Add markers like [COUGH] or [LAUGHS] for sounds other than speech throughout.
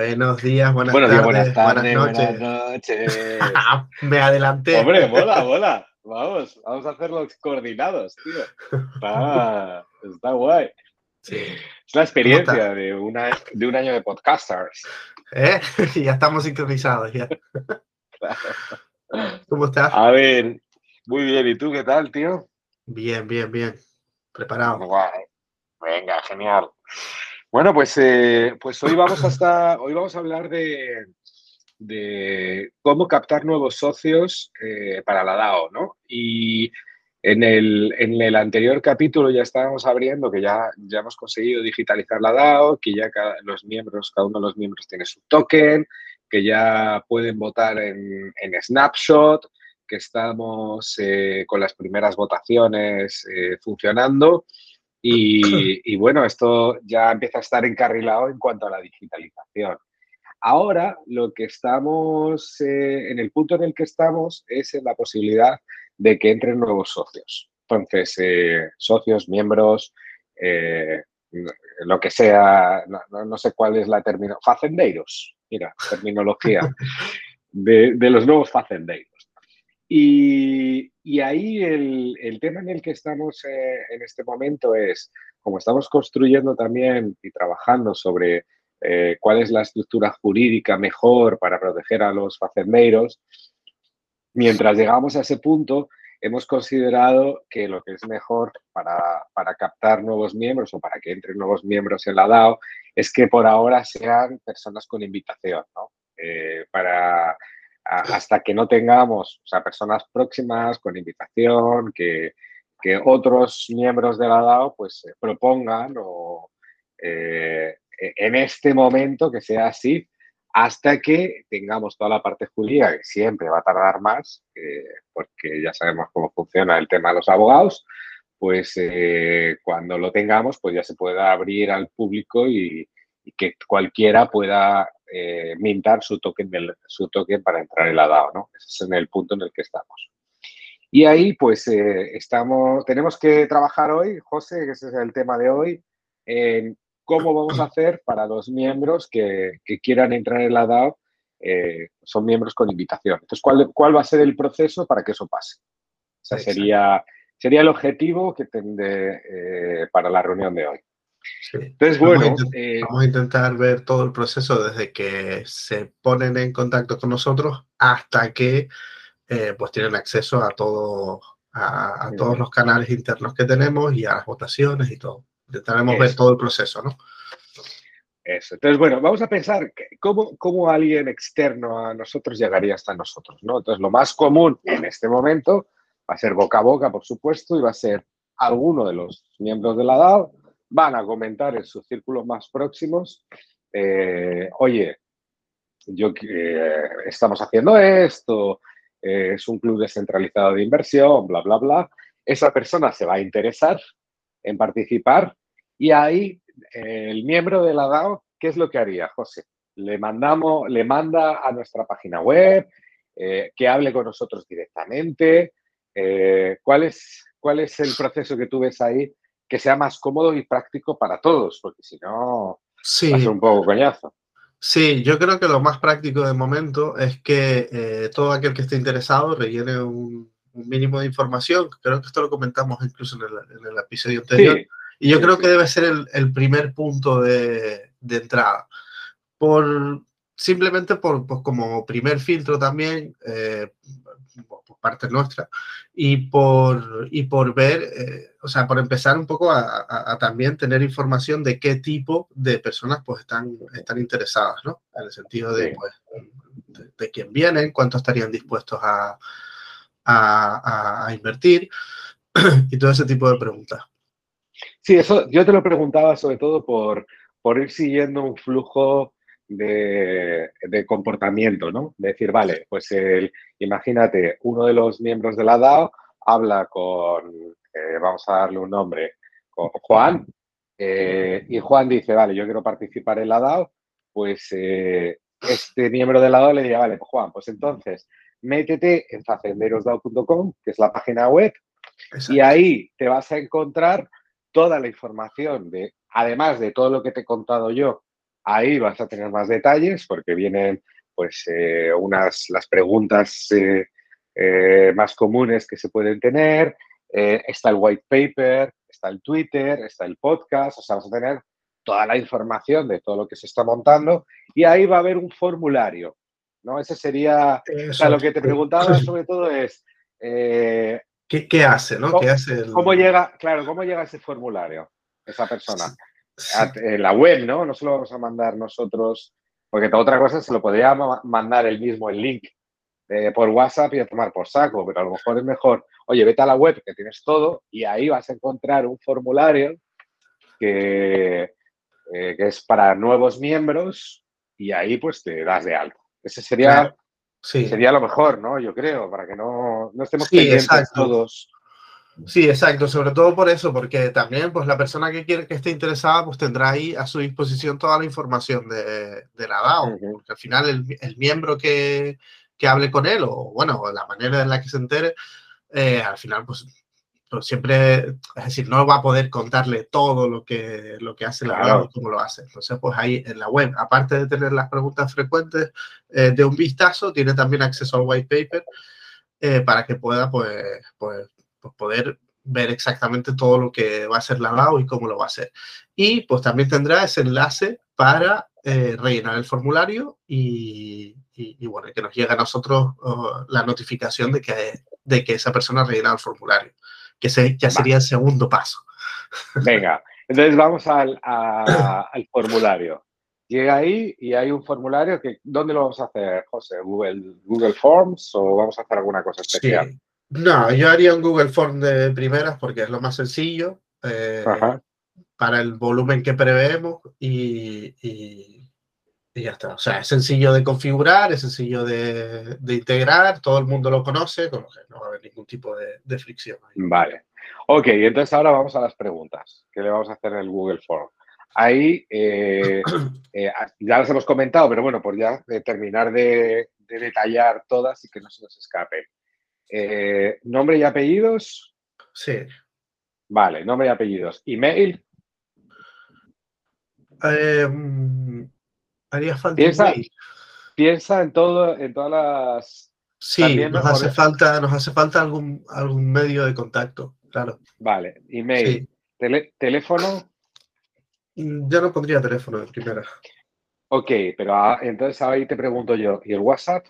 Buenos días, buenas Buenos tardes, días, buenas tardes, buenas noches. buenas noches. [LAUGHS] Me adelanté. Hombre, mola, mola. Vamos, vamos a hacerlo coordinados, tío. Está, está guay. Sí. Es la experiencia de, una, de un año de podcasters. ¿Eh? [LAUGHS] ya estamos sincronizados ya. [LAUGHS] ¿Cómo estás? A ver, muy bien. ¿Y tú qué tal, tío? Bien, bien, bien. Preparado. Guay. Venga, genial. Bueno, pues, eh, pues hoy vamos hasta, hoy vamos a hablar de, cómo captar nuevos socios eh, para la DAO, ¿no? Y en el, en el, anterior capítulo ya estábamos abriendo que ya, ya hemos conseguido digitalizar la DAO, que ya cada, los miembros, cada uno de los miembros tiene su token, que ya pueden votar en, en Snapshot, que estamos eh, con las primeras votaciones eh, funcionando. Y, y, bueno, esto ya empieza a estar encarrilado en cuanto a la digitalización. Ahora lo que estamos, eh, en el punto en el que estamos es en la posibilidad de que entren nuevos socios. Entonces, eh, socios, miembros, eh, lo que sea, no, no, sé cuál es la terminología, facendeiros, mira, terminología [LAUGHS] de, de los nuevos facendeiros. Y, y ahí el, el, tema en el que estamos eh, en este momento es, como estamos construyendo también y trabajando sobre eh, cuál es la estructura jurídica mejor para proteger a los facendeiros, mientras llegamos a ese punto, hemos considerado que lo que es mejor para, para, captar nuevos miembros o para que entren nuevos miembros en la DAO es que por ahora sean personas con invitación, ¿no? Eh, para hasta que no tengamos o sea, personas próximas con invitación, que, que otros miembros de la DAO pues eh, propongan o eh, en este momento que sea así, hasta que tengamos toda la parte jurídica, que siempre va a tardar más, eh, porque ya sabemos cómo funciona el tema de los abogados, pues eh, cuando lo tengamos, pues ya se pueda abrir al público y, y que cualquiera pueda eh, mintar su token, su token para entrar en la DAO, ¿no? Ese es en el punto en el que estamos. Y ahí, pues, eh, estamos, tenemos que trabajar hoy, José, que ese es el tema de hoy, en cómo vamos a hacer para los miembros que, que quieran entrar en la DAO, eh, son miembros con invitación. Entonces, ¿cuál, ¿cuál, va a ser el proceso para que eso pase? O sea, sería, sería el objetivo que tendré eh, para la reunión de hoy. Sí. Entonces, bueno, vamos a, intentar, eh, vamos a, intentar ver todo el proceso desde que se ponen en contacto con nosotros hasta que eh, pues tienen acceso a, todo, a, a todos los canales internos que tenemos y a las votaciones y todo. Intentaremos Eso. ver todo el proceso, ¿no? Eso. Entonces, bueno, vamos a pensar cómo, cómo alguien externo a nosotros llegaría hasta nosotros, ¿no? Entonces, lo más común en este momento va a ser boca a boca, por supuesto, y va a ser alguno de los miembros de la DAO van a comentar en sus círculos más próximos, eh, oye, yo eh, estamos haciendo esto, eh, es un club descentralizado de inversión, bla, bla, bla. Esa persona se va a interesar en participar y ahí el miembro de la DAO, ¿qué es lo que haría, José? Le mandamos, le manda a nuestra página web, que hable con nosotros directamente. ¿cuál, es, ¿Cuál es el proceso que tú ves ahí que sea más cómodo y práctico para todos, porque si no, sí. va a ser un poco coñazo. Sí, yo creo que lo más práctico de momento es que eh, todo aquel que esté interesado rellene un, un, mínimo de información. Creo que esto lo comentamos incluso en el, en el episodio anterior. Sí. Y yo sí, creo que debe ser el, el primer punto de, de, entrada. Por, simplemente por, pues como primer filtro también, eh, por parte nuestra, y por, y por ver, eh, o sea, por empezar un poco a, a, a, también tener información de qué tipo de personas pues están, están interesadas, ¿no? En el sentido de, pues, de, de, quién vienen, cuánto estarían dispuestos a, a, a invertir y todo ese tipo de preguntas. Sí, eso yo te lo preguntaba sobre todo por, por ir siguiendo un flujo de, de, comportamiento, ¿no? De decir, vale, pues el, imagínate, uno de los miembros de la DAO habla con, eh, vamos a darle un nombre, con Juan, eh, y Juan dice, vale, yo quiero participar en la DAO, pues eh, este miembro de la DAO le diría, vale, pues Juan, pues entonces métete en facenderosdao.com, que es la página web, Exacto. y ahí te vas a encontrar toda la información de, además de todo lo que te he contado yo, ahí vas a tener más detalles porque vienen pues eh, unas las preguntas eh, eh, más comunes que se pueden tener, está el white paper, está el Twitter, está el podcast, o sea, vas a tener toda la información de todo lo que se está montando y ahí va a haber un formulario, ¿no? Ese sería, o sea, lo que te preguntaba [LAUGHS] sobre todo es... ¿Qué, hace, no? ¿Cómo, ¿Qué hace ¿Cómo llega, claro, cómo llega ese formulario, esa persona? En la web, ¿no? No se lo vamos a mandar nosotros, porque otra cosa se lo podría mandar el mismo el link eh, por WhatsApp y a tomar por saco, pero a lo mejor es mejor, oye, vete a la web que tienes todo y ahí vas a encontrar un formulario que, eh, que es para nuevos miembros y ahí pues te das de alto. Ese sería Sí. Sería lo mejor, ¿no? Yo creo, para que no, no estemos sí, todos. Sí, exacto, sobre todo por eso, porque también pues la persona que quiere que esté interesada pues tendrá ahí a su disposición toda la información de, de la DAO, porque al final el, el miembro que, que, hable con él o bueno, la manera en la que se entere, eh, al final pues pero siempre, es decir, no va a poder contarle todo lo que, lo que hace la web y cómo lo hace. Entonces, pues ahí en la web, aparte de tener las preguntas frecuentes eh, de un vistazo, tiene también acceso al white paper eh, para que pueda, pues, pues, pues, poder ver exactamente todo lo que va a hacer la DAO y cómo lo va a hacer. Y pues también tendrá ese enlace para eh, rellenar el formulario y, y, bueno, que nos llegue a nosotros oh, la notificación de que, de que esa persona ha rellenado el formulario que ya sería el segundo paso. Venga, entonces vamos al, formulario. Llega ahí y hay un formulario que, ¿dónde lo vamos a hacer, José? ¿Google, Google Forms o vamos a hacer alguna cosa especial? No, yo haría un Google Forms de primeras porque es lo más sencillo eh, para el volumen que preveemos y, y, ya está. O sea, es sencillo de configurar, es sencillo de, integrar, todo el mundo lo conoce, con lo que no va a haber ningún tipo de, fricción. Vale. Ok, entonces ahora vamos a las preguntas que le vamos a hacer en el Google Form. Ahí eh, [CLEARS THROAT] eh, ya las hemos comentado, pero bueno, por ya terminar de, detallar todas y que no se nos escape. Eh, ¿Nombre y apellidos? Sí. Vale, nombre y apellidos. ¿Email? haría falta. Piensa, piensa en todo, en todas las Sí, nos hace, falta, nos hace falta algún, algún medio de contacto, claro. Vale, email. ¿Teléfono? Mm, yo no pondría teléfono de primera. Ok, pero entonces ahí te pregunto yo, ¿y el WhatsApp?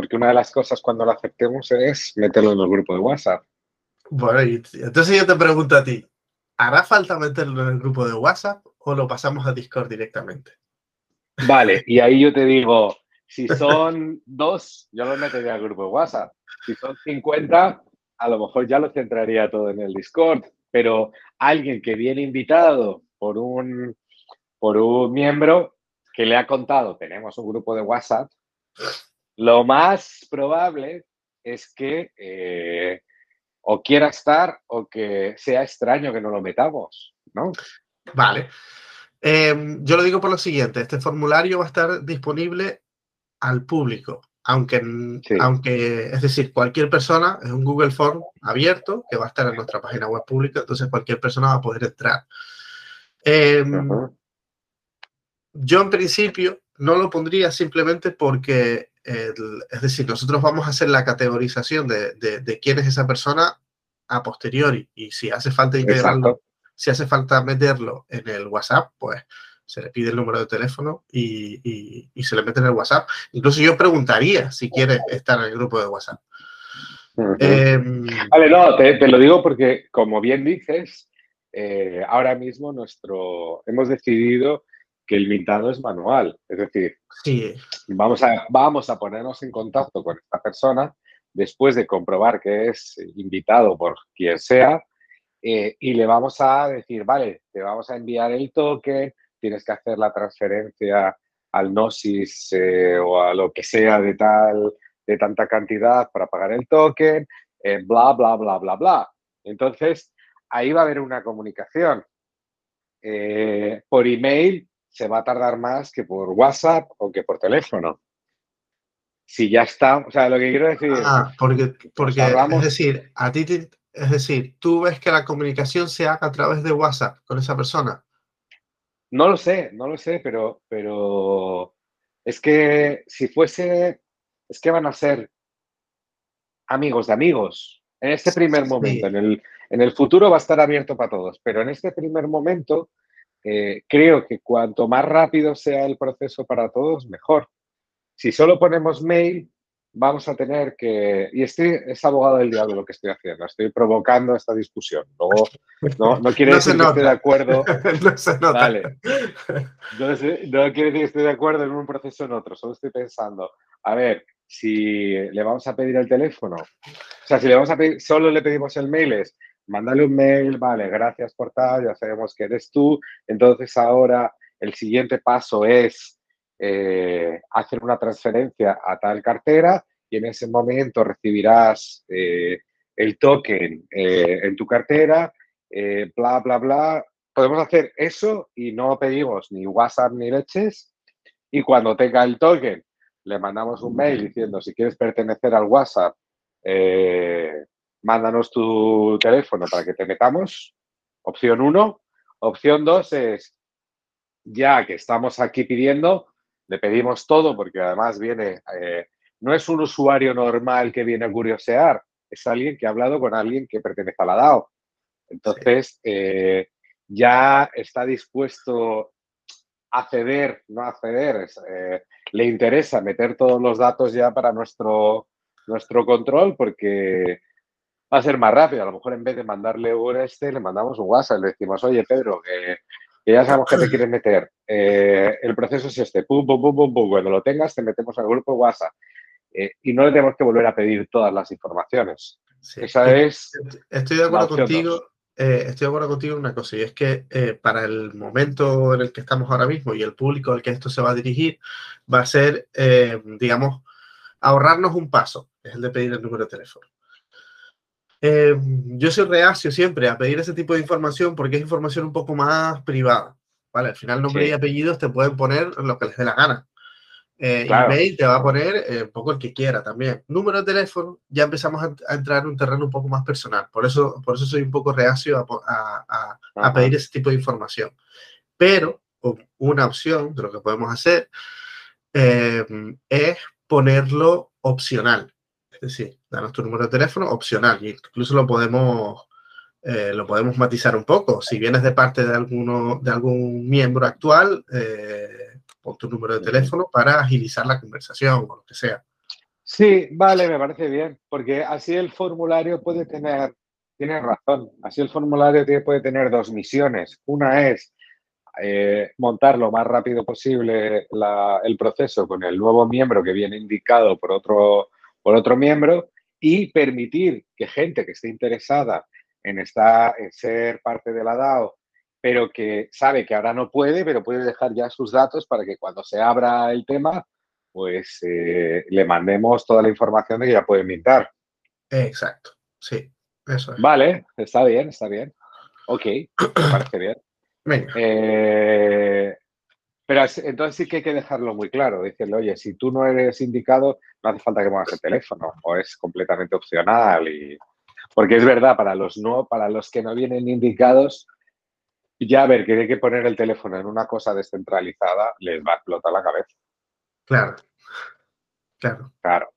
Porque una de las cosas cuando lo aceptemos es meterlo en el grupo de WhatsApp. Bueno, entonces yo te pregunto a ti, ¿hará falta meterlo en el grupo de WhatsApp o lo pasamos a Discord directamente? Vale, y ahí yo te digo, si [LAUGHS] son dos, yo los metería al grupo de WhatsApp. Si son 50, a lo mejor ya lo centraría todo en el Discord. Pero alguien que viene invitado por un, por un miembro que le ha contado, tenemos un grupo de WhatsApp, lo más probable es que eh, o quiera estar o que sea extraño que no lo metamos, ¿no? Vale. Em, yo lo digo por lo siguiente, este formulario va a estar disponible al público, aunque, aunque, es decir, cualquier persona, es un Google Form abierto que va a estar en nuestra página web pública, entonces cualquier persona va a poder entrar. Em, yo en principio no lo pondría simplemente porque, es decir, nosotros vamos a hacer la categorización de, de, quién es esa persona a posteriori y si hace falta integrarlo, si hace falta meterlo en el WhatsApp, pues se le pide el número de teléfono y, se le mete en el WhatsApp. Incluso yo preguntaría si quiere estar en el grupo de WhatsApp. Em, vale, no, te, lo digo porque, como bien dices, eh, ahora mismo nuestro hemos decidido que el invitado es manual. Es decir, sí. vamos, a, vamos a ponernos en contacto con esta persona después de comprobar que es invitado por quien sea eh, y le vamos a decir, vale, te vamos a enviar el token, tienes que hacer la transferencia al Gnosis eh, o a lo que sea de tal, de tanta cantidad para pagar el token, eh, bla, bla, bla, bla, bla. Entonces, ahí va a haber una comunicación. Eh, por email se va a tardar más que por WhatsApp o que por teléfono. Si ya está, o sea, lo que quiero decir. Ah, porque, porque es decir, a ti, es decir, tú ves que la comunicación se haga a través de WhatsApp con esa persona. No lo sé, no lo sé, pero, pero es que si fuese, es que van a ser amigos de amigos. En este primer momento, en, el, en el futuro va a estar abierto para todos, pero en este primer momento eh, creo que cuanto más rápido sea el proceso para todos, mejor. Si solo ponemos mail, vamos a tener que, y estoy, es abogado del diablo lo que estoy haciendo, estoy provocando esta discusión. Luego, no, no [LAUGHS] quiere decir que esté de acuerdo. [LAUGHS] no se nota. Vale. No, no, quiere decir que esté de acuerdo en un proceso o en otro, solo estoy pensando, a ver, si le vamos a pedir el teléfono, o sea, si le vamos a pedir, solo le pedimos el mail, es mándale un mail, vale, gracias por tal, ya sabemos que eres tú, entonces ahora el siguiente paso es eh, hacer una transferencia a tal cartera y en ese momento recibirás eh, el token eh, en tu cartera, bla, bla, bla. Podemos hacer eso y no pedimos ni WhatsApp ni leches y cuando tenga el token le mandamos un mail diciendo si quieres pertenecer al WhatsApp, mándanos tu teléfono para que te metamos. Opción uno. Opción dos es, ya que estamos aquí pidiendo, le pedimos todo porque además viene, eh, no es un usuario normal que viene a curiosear, es alguien que ha hablado con alguien que pertenece a la DAO. Entonces, eh, ya está dispuesto a ceder, no a ceder, eh, le interesa meter todos los datos ya para nuestro, nuestro control porque va a ser más rápido. A lo mejor en vez de mandarle un este, le mandamos un WhatsApp, le decimos, oye Pedro, que que ya sabemos que te [CLEARS THROAT] quieres meter. Eh, el proceso es este, pum, pum, pum, pum, pum. Cuando lo tengas, te metemos al grupo WhatsApp. Eh, y no le tenemos que volver a pedir todas las informaciones. Esa es. Estoy de acuerdo contigo. Eh, estoy de acuerdo contigo en una cosa, y es que para el momento en el que estamos ahora mismo y el público al que esto se va a dirigir, va a ser, digamos, ahorrarnos un paso, es el de pedir el número de teléfono. Eh, yo soy reacio siempre a pedir ese tipo de información porque es información un poco más privada. ¿vale? Al final, nombre y apellidos te pueden poner lo que les dé la gana. Eh, email te va a poner eh, un poco el que quiera también. Número de teléfono, ya empezamos a, entrar en un terreno un poco más personal. Por eso, por eso soy un poco reacio a, a, a pedir ese tipo de información. Pero una opción de lo que podemos hacer es ponerlo opcional. Es decir, danos tu número de teléfono opcional. incluso lo podemos, eh, lo podemos matizar un poco. Si vienes de parte de, alguno, de algún miembro actual, eh, pon tu número de teléfono para agilizar la conversación o lo que sea. Sí, vale, me parece bien, porque así el formulario puede tener, tienes razón, así el formulario puede tener dos misiones. Una es eh, montar lo más rápido posible el proceso con el nuevo miembro que viene indicado por otro por otro miembro y permitir que gente que esté interesada en, estar, en ser parte de la DAO, pero que sabe que ahora no puede, pero puede dejar ya sus datos para que cuando se abra el tema, pues eh, le mandemos toda la información de que ya puede mintar. Exacto, sí, eso es. Vale, está bien, está bien. Ok, me parece bien. Venga. Eh, pero entonces sí que hay que dejarlo muy claro, decirle, oye, si tú no eres indicado, no hace falta que pongas el teléfono, o es completamente opcional. Y... Porque es verdad, para los, no, para los que no vienen indicados, ya a ver, que hay que poner el teléfono en una cosa descentralizada, les va a explotar la cabeza. Claro, claro. Claro.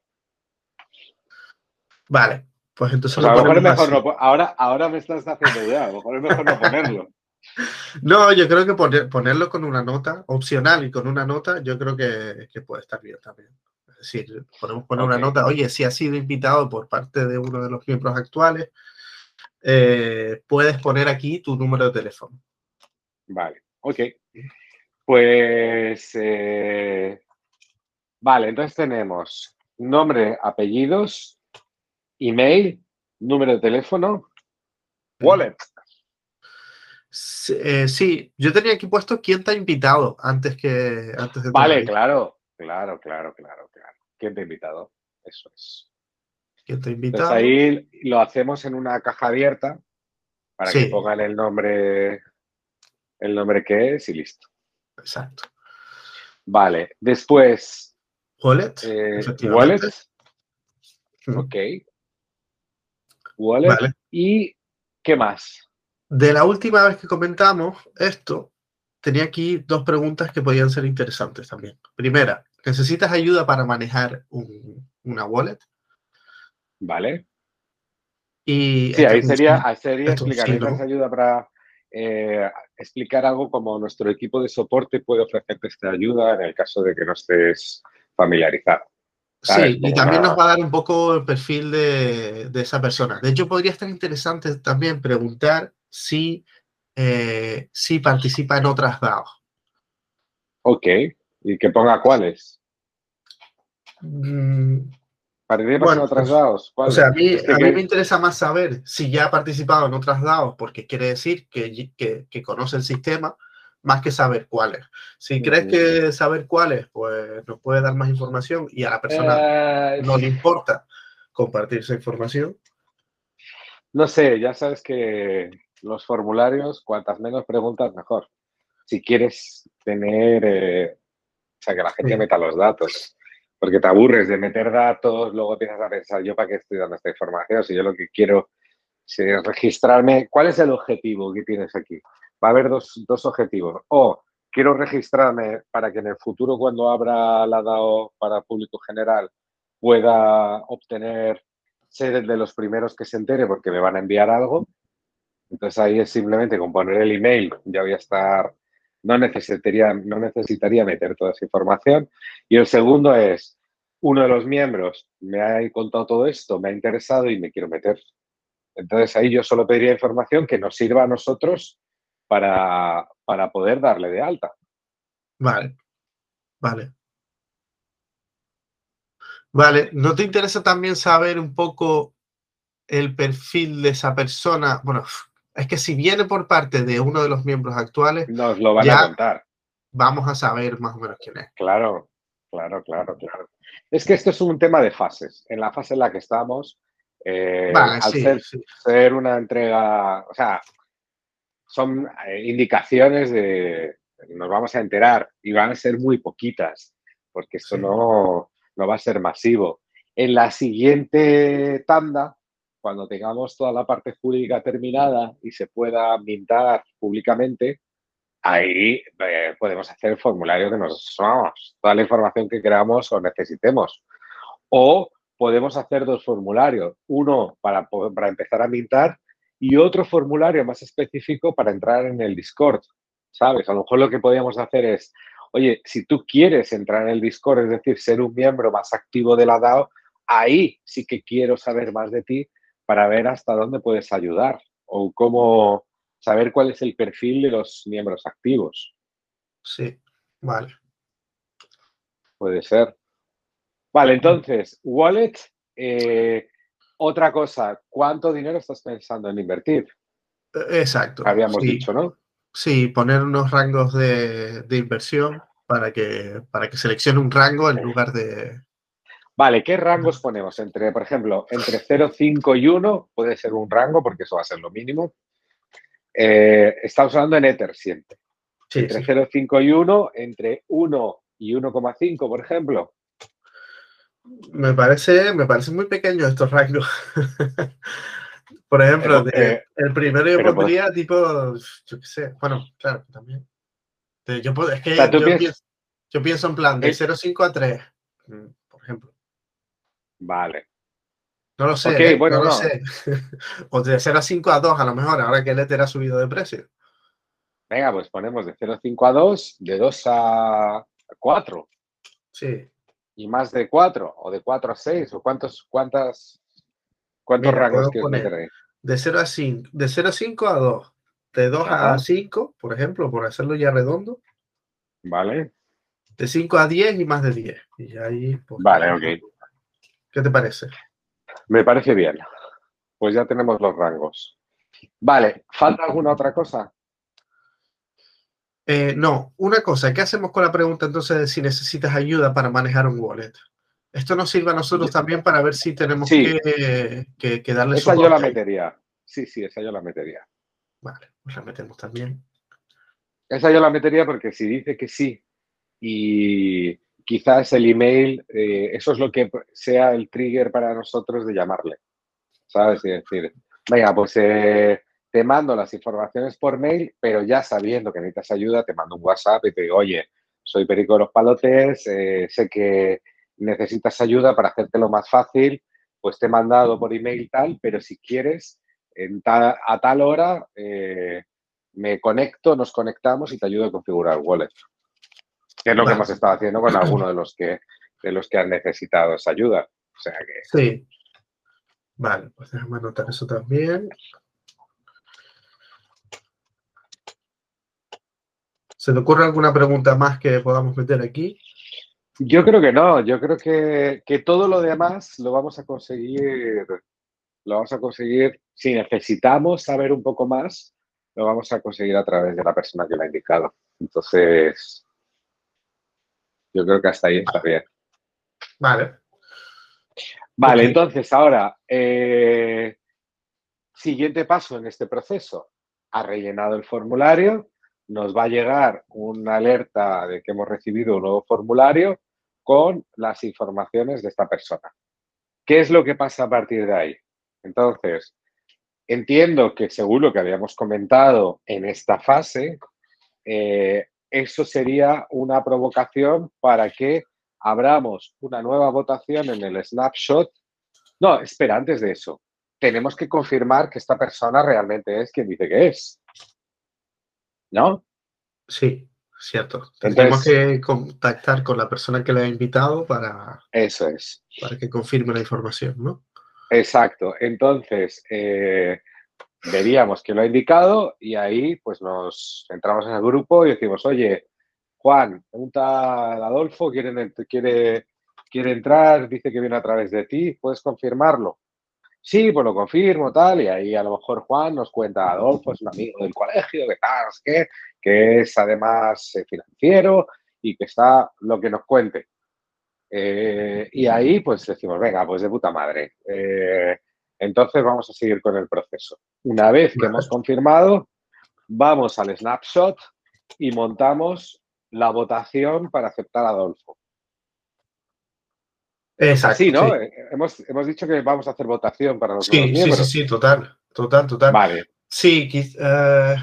Vale, pues entonces... Pues a lo mejor mejor no, ahora, ahora me estás haciendo ya, a lo mejor es mejor no ponerlo. No, yo creo que ponerlo con una nota opcional y con una nota, yo creo que, puede estar bien también. Es decir, podemos poner una nota, oye, si has sido invitado por parte de uno de los miembros actuales, eh, puedes poner aquí tu número de teléfono. Vale, ok. Pues, eh, vale, entonces tenemos nombre, apellidos, email, número de teléfono, wallet. Eh, sí, yo tenía aquí puesto quién te ha invitado antes que antes de Vale, claro, claro, claro, claro, claro. ¿Quién te ha invitado? Eso es. ¿Quién te ha invitado? ahí lo hacemos en una caja abierta para que pongan el nombre, el nombre que es y listo. Exacto. Vale, después. Wallet. Eh, wallet. Ok. Wallet. ¿Y qué más? De la última vez que comentamos esto, tenía aquí dos preguntas que podían ser interesantes también. Primera, ¿necesitas ayuda para manejar una wallet? Vale. Y sí, ahí sería, ahí sería explicar, ayuda para eh, explicar algo como nuestro equipo de soporte puede ofrecerte esta ayuda en el caso de que no estés familiarizado. Sí, y también nos va a dar un poco el perfil de, esa persona. De hecho, podría estar interesante también preguntar si, eh, si participa en otras DAO. Ok, y que ponga cuáles. Mm, ¿Participa en otras DAOs? O sea, a mí, a mí me interesa más saber si ya ha participado en otras DAOs, porque quiere decir que, que, que conoce el sistema más que saber cuáles. Si crees que saber cuáles, pues nos puede dar más información y a la persona eh, no le importa compartir esa información. No sé, ya sabes que los formularios, cuantas menos preguntas, mejor. Si quieres tener, eh, o sea, que la gente meta los datos, porque te aburres de meter datos, luego empiezas a pensar, yo para qué estoy dando esta información, si yo lo que quiero es registrarme, ¿cuál es el objetivo que tienes aquí? va a haber dos, objetivos. O quiero registrarme para que en el futuro, cuando abra la DAO para público general, pueda obtener, ser de los primeros que se entere porque me van a enviar algo. Entonces ahí es simplemente con poner el email, ya voy a estar, no necesitaría, no necesitaría meter toda esa información. Y el segundo es, uno de los miembros me ha contado todo esto, me ha interesado y me quiero meter. Entonces ahí yo solo pediría información que nos sirva a nosotros para, para poder darle de alta. Vale, vale. Vale, ¿no te interesa también saber un poco el perfil de esa persona? Bueno, es que si viene por parte de uno de los miembros actuales, nos lo van a contar. Vamos a saber más o menos quién es. Claro, claro, claro, claro. Es que esto es un tema de fases. En la fase en la que estamos, eh, al ser, ser, una entrega, o sea, son eh, indicaciones de, nos vamos a enterar y van a ser muy poquitas, porque esto no, no va a ser masivo. En la siguiente tanda, cuando tengamos toda la parte jurídica terminada y se pueda mintar públicamente, ahí eh, podemos hacer el formulario que nos somos, toda la información que queramos o necesitemos. O podemos hacer dos formularios, uno para, para empezar a mintar y otro formulario más específico para entrar en el Discord, ¿sabes? A lo mejor lo que podríamos hacer es, oye, si tú quieres entrar en el Discord, es decir, ser un miembro más activo de la DAO, ahí sí que quiero saber más de ti para ver hasta dónde puedes ayudar o cómo saber cuál es el perfil de los miembros activos. Sí, vale. Puede ser. Vale, entonces, wallet, eh, otra cosa, ¿cuánto dinero estás pensando en invertir? E, exacto. Habíamos dicho, ¿no? Sí, poner unos rangos de, inversión para que, para que seleccione un rango en lugar de... Vale, ¿qué rangos ponemos? Entre, por ejemplo, entre 0, 5 y 1 puede ser un rango porque eso va a ser lo mínimo. Eh, estamos hablando en Ether siempre. entre 0, 5 y 1, entre 1 y 1,5, por ejemplo. Me parece, me parece muy pequeño estos rangos. [LAUGHS] Por ejemplo, el primero yo pondría tipo, yo qué sé, bueno, claro, también. Yo, es que yo, pienso, en plan de 0,5 a 3, mm, por ejemplo. Vale. No lo sé, ¿eh? bueno, no, lo sé. [LAUGHS] o de 0,5 a 2 a lo mejor, ahora que el Ether ha subido de precio. Venga, pues ponemos de 0,5 a 2, de 2 a 4. Sí y más de cuatro, o de cuatro a seis, o cuántos, cuántas, cuántos rangos quieres meter ahí. De 0 a 5, de 0 a 5 a 2, de 2 a 5, por ejemplo, por hacerlo ya redondo. Vale. De 5 a 10 y más de 10. Y ahí, pues, vale, ok. ¿Qué te parece? Me parece bien. Pues ya tenemos los rangos. Vale, ¿falta alguna otra cosa? Eh, no, una cosa, ¿qué hacemos con la pregunta entonces de si necesitas ayuda para manejar un wallet? Esto nos sirve a nosotros también para ver si tenemos que, que, darle Esa yo la metería. Sí, sí, esa yo la metería. Vale, pues la metemos también. Esa yo la metería porque si dice que sí y quizás el email, eh, eso es lo que sea el trigger para nosotros de llamarle. ¿Sabes? Y decir, venga, pues eh, te mando las informaciones por mail, pero ya sabiendo que necesitas ayuda, te mando un WhatsApp y te digo, oye, soy Perico de los Palotes, eh, sé que necesitas ayuda para hacértelo más fácil, pues te he mandado por email tal, pero si quieres, a tal hora me conecto, nos conectamos y te ayudo a configurar wallet. Que es lo que hemos estado haciendo con algunos de los que de los que han necesitado esa ayuda. O sea que. Sí. Vale, pues déjame anotar eso también. ¿Se te ocurre alguna pregunta más que podamos meter aquí? Yo creo que no, yo creo que, que, todo lo demás lo vamos a conseguir, lo vamos a conseguir, si necesitamos saber un poco más, lo vamos a conseguir a través de la persona que lo ha indicado. Entonces, yo creo que hasta ahí está bien. Vale. Vale, entonces ahora, eh, siguiente paso en este proceso. Ha rellenado el formulario, nos va a llegar una alerta de que hemos recibido un nuevo formulario con las informaciones de esta persona. ¿Qué es lo que pasa a partir de ahí? Entonces, entiendo que según lo que habíamos comentado en esta fase, eh, eso sería una provocación para que abramos una nueva votación en el snapshot. No, espera, antes de eso, tenemos que confirmar que esta persona realmente es quien dice que es. ¿No? Sí, cierto. Tenemos que contactar con la persona que le ha invitado para, eso es. para que confirme la información, ¿no? Exacto. Entonces, eh, veríamos que lo ha indicado y ahí pues nos entramos en el grupo y decimos, oye, Juan, pregunta Adolfo, quiere, quiere, quiere entrar, dice que viene a través de ti, ¿puedes confirmarlo? Sí, pues lo confirmo, tal, y ahí a lo mejor Juan nos cuenta, Adolfo es un amigo del colegio, que tal, que, que es además eh, financiero y que está lo que nos cuente. Eh, y ahí pues decimos, venga, pues de puta madre. Eh, entonces vamos a seguir con el proceso. Una vez que hemos confirmado, vamos al snapshot y montamos la votación para aceptar a Adolfo. Exacto. Sí, ¿no? Eh, hemos, hemos, dicho que vamos a hacer votación para los sí, miembros. Sí, sí, sí, total, total, total. Vale. Sí, uh,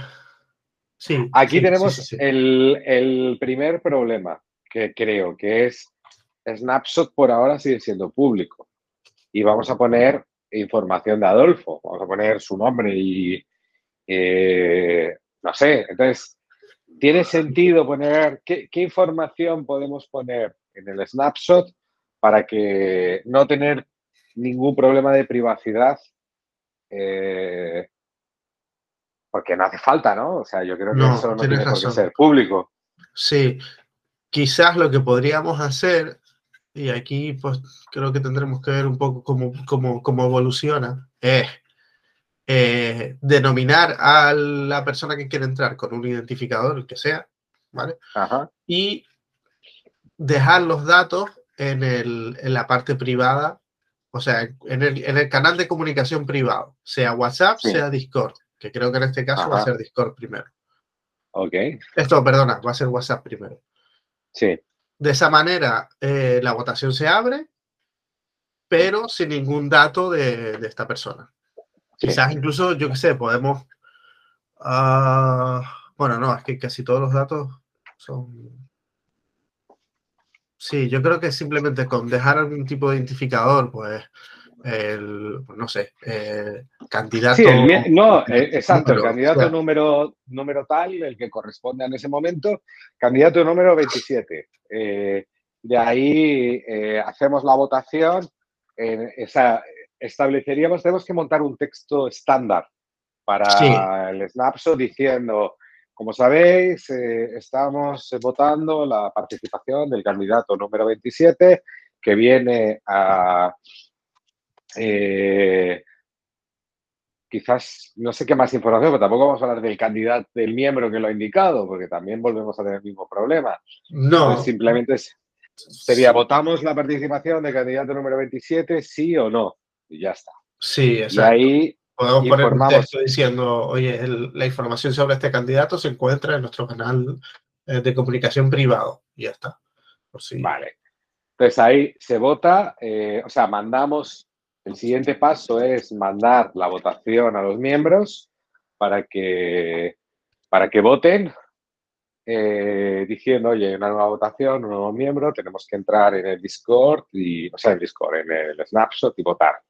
sí. Aquí tenemos el, el, primer problema que creo, que es Snapshot por ahora sigue siendo público. Y vamos a poner información de Adolfo, vamos a poner su nombre y eh, no sé, entonces ¿Tiene sentido poner qué, información podemos poner en el snapshot para que no tener ningún problema de privacidad? Eh, porque no hace falta, ¿no? O sea, yo creo que eso no tiene por qué ser público. Sí, quizás lo que podríamos hacer, y aquí pues creo que tendremos que ver un poco cómo, cómo, cómo evoluciona, es eh, denominar a la persona que quiere entrar con un identificador, el que sea, ¿vale? Y dejar los datos en, el, en, la parte privada, o sea, en el, en el, canal de comunicación privado, sea WhatsApp, sea Discord, que creo que en este caso va a ser Discord primero. Ok. Esto, perdona, va a ser WhatsApp primero. Sí. De esa manera, eh, la votación se abre, pero sin ningún dato de, de esta persona. Quizás incluso, yo qué sé, podemos... Uh, bueno, no, es que casi todos los datos son... Sí, yo creo que simplemente con dejar algún tipo de identificador, pues, el, pues no sé, eh, candidato... Sí, el, no, eh, exacto, el candidato número, número tal, el que corresponde en ese momento, candidato número 27. Eh, de ahí hacemos la votación, esa, estableceríamos, tenemos que montar un texto estándar para el snapshot diciendo, como sabéis, eh, estamos votando la participación del candidato número 27 que viene a... Eh, quizás, no sé qué más información, pero tampoco vamos a hablar del candidato, del miembro que lo ha indicado, porque también volvemos a tener el mismo problema. No. simplemente sería, votamos la participación del candidato número 27, sí o no y ya está. Sí, exacto. Y ahí podemos poner un texto diciendo, oye, la información sobre este candidato se encuentra en nuestro canal eh, de comunicación privado. Y ya está. Vale. Entonces ahí se vota, eh, o sea, mandamos, el siguiente paso es mandar la votación a los miembros. para que, para que voten eh, diciendo, oye, una nueva votación, un nuevo miembro, tenemos que entrar en el Discord, y, o sea, en el Discord, en el Snapshot y votar.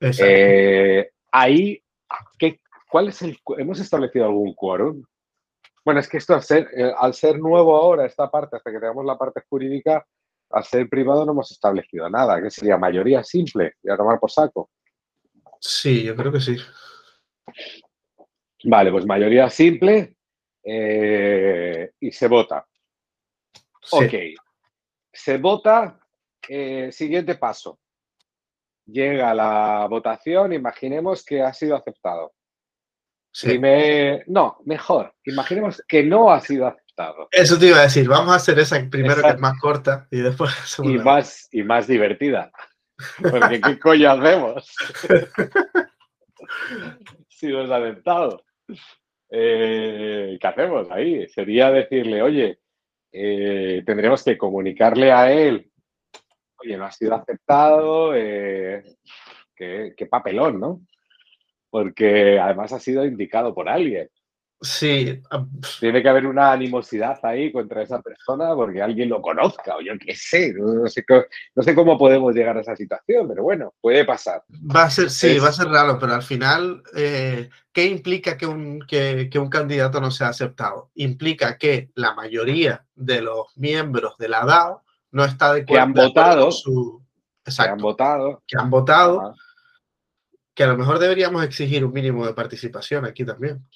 Eh, ahí, ¿qué, ¿cuál es el, hemos establecido algún quórum? Bueno, es que esto al ser, eh, al ser nuevo ahora, esta parte, hasta que tengamos la parte jurídica, al ser privado no hemos establecido nada, que sería mayoría simple y a tomar por saco. Sí, yo creo que sí. Vale, pues mayoría simple eh, y se vota. Ok, se vota, eh, siguiente paso. Llega la votación, imaginemos que ha sido aceptado. Sí. No, mejor, imaginemos que no ha sido aceptado. Eso te iba a decir, vamos a hacer esa primero que es más corta y después... Y más, y más divertida. Porque ¿qué coño hacemos? [LAUGHS] si no es aceptado. Eh, ¿Qué hacemos ahí? Sería decirle, oye, eh, tendremos que comunicarle a él, oye, no ha sido aceptado, eh, qué, papelón, ¿no? Porque además ha sido indicado por alguien. Sí. Ah, Tiene que haber una animosidad ahí contra esa persona porque alguien lo conozca o yo qué sé. No sé, cómo podemos llegar a esa situación, pero bueno, puede pasar. Va a ser, sí, va a ser raro, pero al final, eh, ¿qué implica que un, que, un candidato no sea aceptado? Implica que la mayoría de los miembros de la DAO no está de acuerdo. Que han votado. que han votado. Que han votado. Que a lo mejor deberíamos exigir un mínimo de participación aquí también.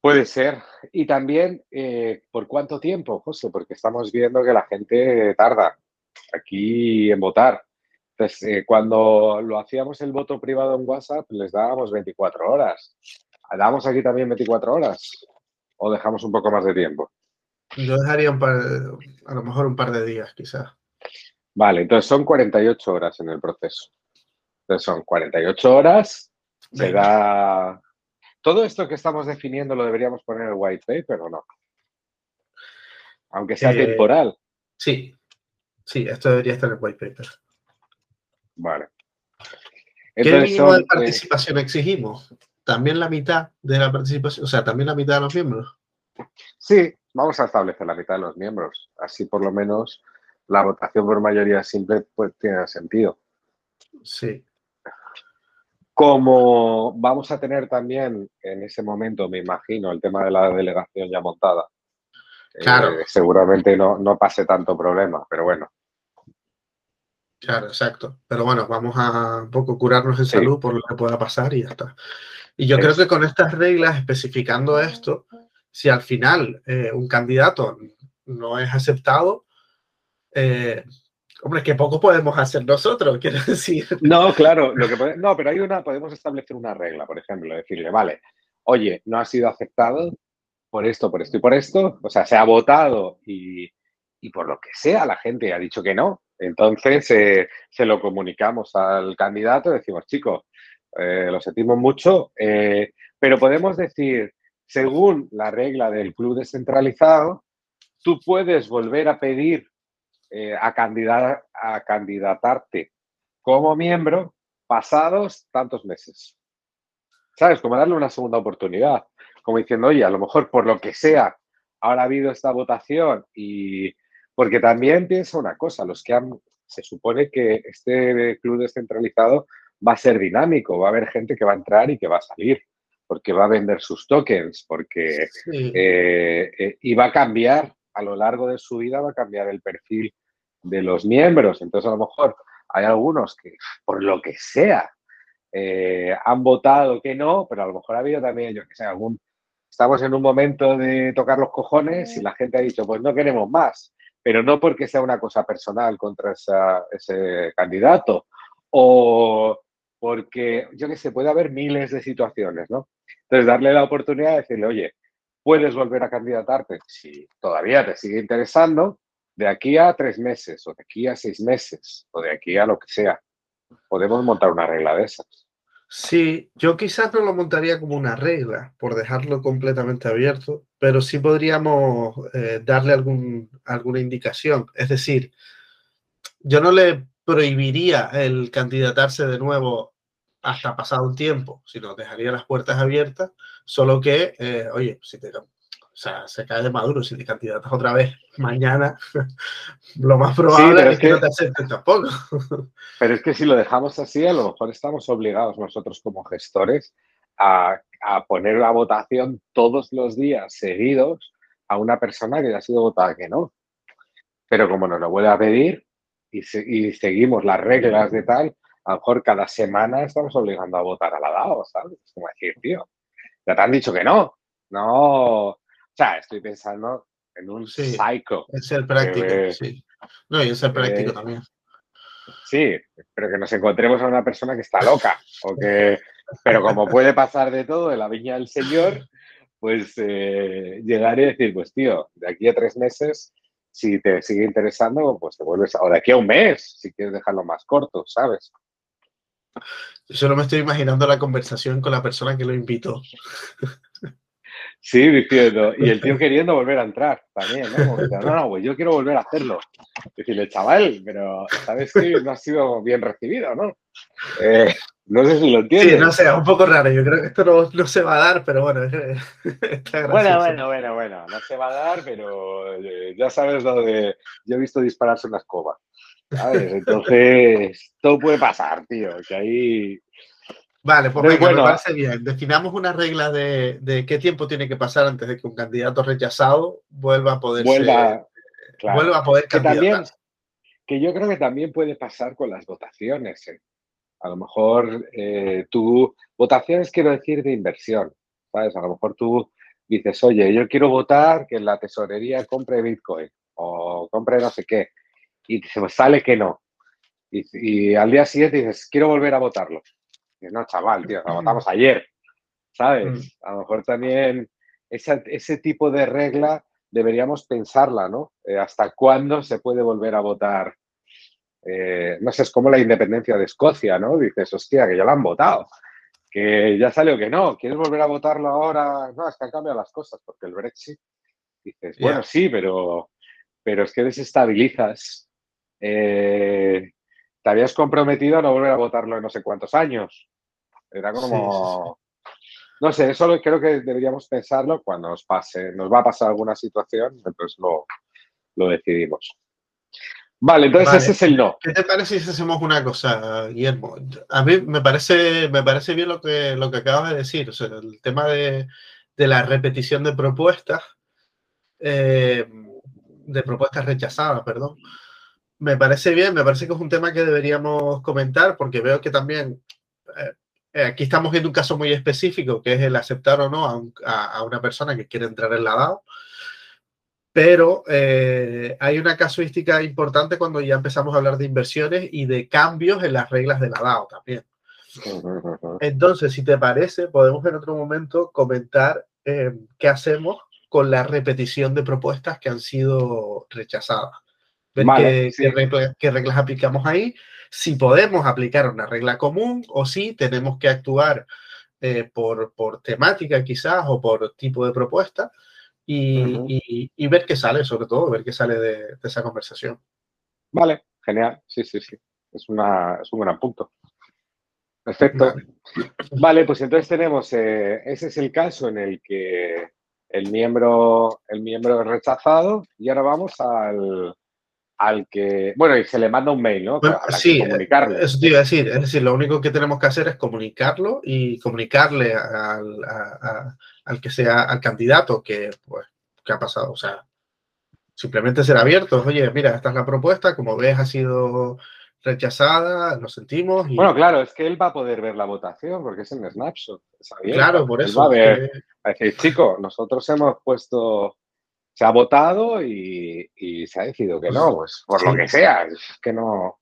Puede ser. Y también, eh, ¿por cuánto tiempo, José? Porque estamos viendo que la gente tarda aquí en votar. Entonces, eh, cuando lo hacíamos el voto privado en WhatsApp, les dábamos 24 horas. ¿Damos aquí también 24 horas? ¿O dejamos un poco más de tiempo? Yo dejaría un par, a lo mejor un par de días, quizás. Vale, entonces son 48 horas en el proceso. Entonces son 48 horas, se da todo esto que estamos definiendo lo deberíamos poner en el white paper o no? Aunque sea eh, temporal. Sí, sí, esto debería estar en el white paper. Vale. ¿Qué mínimo de participación exigimos? ¿También la mitad de la participación? O sea, ¿también la mitad de los miembros? Sí, vamos a establecer la mitad de los miembros. Así por lo menos la votación por mayoría simple pues, tiene sentido. Sí. Como vamos a tener también en ese momento, me imagino, el tema de la delegación ya montada, claro. Eh, seguramente no, no pase tanto problema, pero bueno. Claro, exacto. Pero bueno, vamos a un poco curarnos en salud por lo que pueda pasar y ya está. Y yo creo que con estas reglas, especificando esto, si al final eh, un candidato no es aceptado, eh, Hombre, que poco podemos hacer nosotros, [LAUGHS] quiero decir. No, claro, lo que no, pero hay una, podemos establecer una regla, por ejemplo, decirle, vale, oye, no ha sido aceptado por esto, por esto y por esto, o sea, se ha votado y, por lo que sea la gente ha dicho que no, entonces eh, se lo comunicamos al candidato y decimos, chicos, eh, lo sentimos mucho, eh, pero podemos decir, según la regla del club descentralizado, tú puedes volver a pedir eh, a, a candidatarte como miembro pasados tantos meses. ¿Sabes? Como darle una segunda oportunidad. Como diciendo, oye, a lo mejor por lo que sea, ahora ha habido esta votación y... Porque también piensa una cosa, los que han... Se supone que este club descentralizado va a ser dinámico, va a haber gente que va a entrar y que va a salir, porque va a vender sus tokens, porque eh, eh, y va a cambiar a lo largo de su vida, va a cambiar el perfil de los miembros. Entonces, a lo mejor hay algunos que, por lo que sea, eh, han votado que no, pero a lo mejor ha habido también, yo que sé, algún... Estamos en un momento de tocar los cojones y la gente ha dicho, pues no queremos más, pero no porque sea una cosa personal contra ese candidato o porque, yo que sé, puede haber miles de situaciones, ¿no? Entonces, darle la oportunidad de decirle, oye, puedes volver a candidatarte si todavía te sigue interesando, de aquí a tres meses, o de aquí a seis meses, o de aquí a lo que sea. Podemos montar una regla de esas. Sí, yo quizás no lo montaría como una regla, por dejarlo completamente abierto, pero sí podríamos eh, darle algún, alguna indicación. Es decir, yo no le prohibiría el candidatarse de nuevo hasta pasado un tiempo, sino dejaría las puertas abiertas, solo que, eh, oye, si te, o sea, se cae de maduro, si te candidatas otra vez mañana, [LAUGHS] lo más probable es, que, no te acepten tampoco. [LAUGHS] Pero es que si lo dejamos así, a lo mejor estamos obligados nosotros como gestores a, a poner la votación todos los días seguidos a una persona que ya ha sido votada que no. Pero como nos lo vuelve a pedir y, y seguimos las reglas de tal, a lo mejor cada semana estamos obligando a votar a la DAO, ¿sabes? Es como decir, tío, ya te han dicho que no. No. Sea, estoy pensando en un sí, psycho. Es ser práctico, sí. No, y es ser práctico también. Sí, pero que nos encontremos a una persona que está loca. O que, pero como puede pasar de todo en la viña del Señor, pues eh, llegar y decir, pues tío, de aquí a tres meses, si te sigue interesando, pues te vuelves, o de aquí a un mes, si quieres dejarlo más corto, ¿sabes? Yo solo me estoy imaginando la conversación con la persona que lo invitó. [LAUGHS] Sí, diciendo, y el tío queriendo volver a entrar también, ¿no? no, no, pues yo quiero volver a hacerlo. Decirle, chaval, pero sabes que no ha sido bien recibido, ¿no? Eh, no sé si lo entiendes. Sí, no sé, un poco raro. Yo creo que esto no, se va a dar, pero bueno, está Bueno, bueno, bueno, bueno, no se va a dar, pero eh, ya sabes lo de. Yo he visto dispararse una escoba. ¿Sabes? Entonces, todo puede pasar, tío. Que ahí. Vale, pues venga, me parece bien. Definamos una regla de, qué tiempo tiene que pasar antes de que un candidato rechazado vuelva a poder vuelva, vuelva a poder que también, que yo creo que también puede pasar con las votaciones. ¿eh? A lo mejor eh, tú, votaciones quiero decir de inversión, ¿sabes? A lo mejor tú dices, oye, yo quiero votar que la tesorería compre Bitcoin o compre no sé qué y se sale que no. Y, al día siguiente dices, quiero volver a votarlo. No, chaval, tío, lo votamos ayer. ¿Sabes? Mm. A lo mejor también ese tipo de regla deberíamos pensarla, ¿no? Eh, ¿Hasta cuándo se puede volver a votar? Eh, no sé, es como la independencia de Escocia, ¿no? Dices, hostia, que ya la han votado, que ya salió que no, ¿quieres volver a votarlo ahora? No, es que han cambiado las cosas, porque el Brexit, dices, bueno, sí, pero, pero es que desestabilizas eh, te habías comprometido a no volver a votarlo en no sé cuántos años. Era como... No sé, eso creo que deberíamos pensarlo cuando nos pase, nos va a pasar alguna situación, entonces lo, lo decidimos. Vale, entonces ese es el no. ¿Qué te parece si hacemos una cosa, Guillermo? A mí me parece, me parece bien lo que, lo que acabas de decir, o sea, el tema de, de la repetición de propuestas, eh, de propuestas rechazadas, perdón. Me parece bien, me parece que es un tema que deberíamos comentar porque veo que también eh, eh, aquí estamos viendo un caso muy específico que es el aceptar o no a, una persona que quiere entrar en la DAO. Pero eh, hay una casuística importante cuando ya empezamos a hablar de inversiones y de cambios en las reglas de la DAO también. Entonces, si te parece, podemos en otro momento comentar qué hacemos con la repetición de propuestas que han sido rechazadas ver qué, reglas, aplicamos ahí, si podemos aplicar una regla común o si tenemos que actuar eh, por, por, temática quizás o por tipo de propuesta y, y, ver qué sale, sobre todo, ver qué sale de, esa conversación. Vale, genial, sí, sí, sí, es, una, es un gran punto. Perfecto. Vale, pues entonces tenemos, eh, ese es el caso en el que el miembro, el miembro es rechazado y ahora vamos al, al que, bueno, y se le manda un mail, ¿no? sí, comunicarlo. eso te iba a decir, es decir, lo único que tenemos que hacer es comunicarlo y comunicarle al, al que sea, al candidato que, pues, que ha pasado, o sea, simplemente ser abierto, oye, mira, esta es la propuesta, como ves ha sido rechazada, lo sentimos. Bueno, claro, es que él va a poder ver la votación porque es en Snapshot. Claro, por eso. Va a, ver, a decir, chico, nosotros hemos puesto se ha votado y, se ha decidido que no, pues por lo que sea, es que no.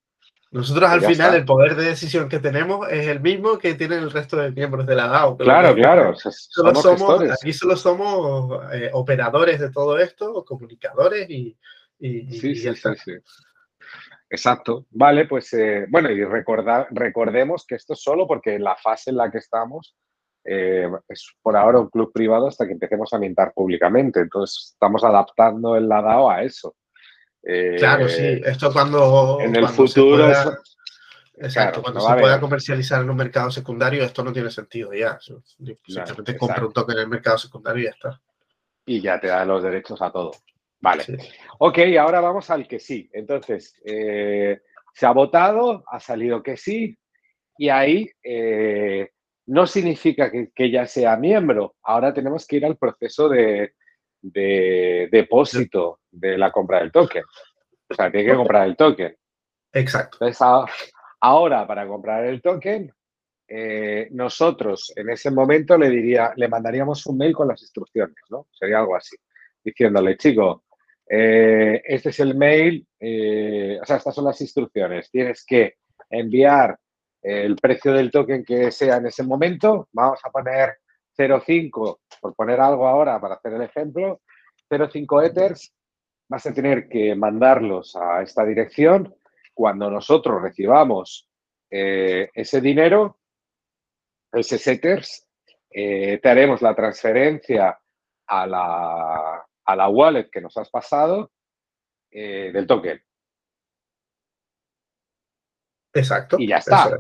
Nosotros al final el poder de decisión que tenemos es el mismo que tienen el resto de miembros de la DAO. Claro, claro. Solo somos, aquí solo somos eh, operadores de todo esto, comunicadores y... sí, sí, sí, Exacto. Vale, pues eh, bueno, y recordar, recordemos que esto es solo porque la fase en la que estamos eh, es por ahora un club privado hasta que empecemos a mintar públicamente. Entonces, estamos adaptando el DAO a eso. claro, sí. Eh, Esto cuando. En el futuro. Exacto, cuando se pueda comercializar en un mercado secundario, esto no tiene sentido ya. Simplemente compra un token en el mercado secundario y ya está. Y ya te da los derechos a todo. Vale. Ok, ahora vamos al que sí. Entonces, eh, se ha votado, ha salido que sí, y ahí eh, no significa que, ya sea miembro. Ahora tenemos que ir al proceso de, depósito de la compra del token. O sea, tiene que comprar el token. Exacto. ahora, para comprar el token, eh, nosotros en ese momento le diría, le mandaríamos un mail con las instrucciones, ¿no? Sería algo así, diciéndole, chico, eh, este es el mail, eh, o sea, estas son las instrucciones. Tienes que enviar el precio del token que sea en ese momento. Vamos a poner 0.5, por poner algo ahora para hacer el ejemplo, 0.5 Ethers. Vas a tener que mandarlos a esta dirección. Cuando nosotros recibamos eh, ese dinero, ese Ethers, te haremos la transferencia a la, a la wallet que nos has pasado eh, del token. Exacto. Y ya está.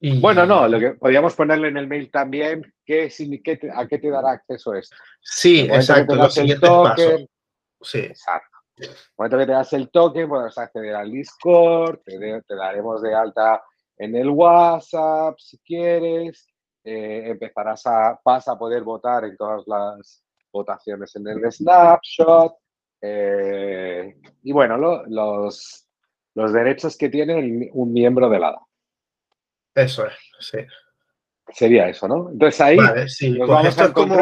Y... Bueno, no, lo que podríamos ponerle en el mail también, ¿qué, ¿a qué te dará acceso esto? Sí, exacto. Los siguientes pasos. Sí. Exacto. En el momento que te das el token, puedes acceder al Discord, te, daremos de alta en el WhatsApp si quieres, eh, empezarás a, vas a poder votar en todas las votaciones en el snapshot. Eh, y bueno, los, los derechos que tiene un miembro de la Eso es, sí. Sería eso, ¿no? Entonces ahí pues esto, como,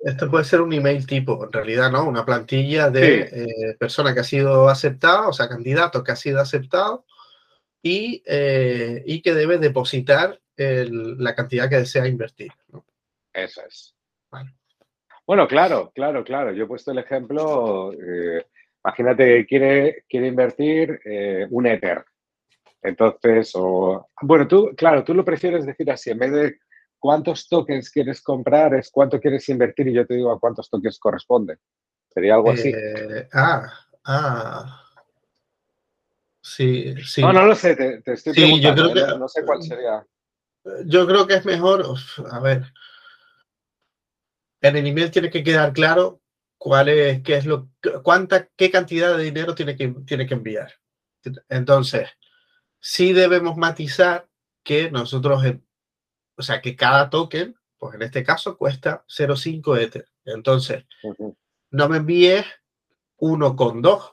esto puede ser un email tipo, en realidad, ¿no? Una plantilla de eh, persona que ha sido aceptada, o sea, candidato que ha sido aceptado y, eh, y que debe depositar la cantidad que desea invertir. Eso es. Bueno, claro, claro, claro. Yo he puesto el ejemplo, eh, imagínate que quiere, quiere invertir eh, un Ether. Entonces, o, bueno, tú, claro, tú lo prefieres decir así, en vez de cuántos tokens quieres comprar, es cuánto quieres invertir y yo te digo a cuántos tokens corresponde. Sería algo así. Eh, ah, ah. Sí, sí. No, no lo sé, te, estoy preguntando. yo creo que, no sé cuál sería. Yo creo que es mejor, a ver, en el email tiene que quedar claro cuál es, qué es lo, cuánta, qué cantidad de dinero tiene que, tiene que enviar. Entonces, sí debemos matizar que nosotros, o sea, que cada token, pues en este caso cuesta 0.5 Ether. Entonces, no me envíes uno con dos.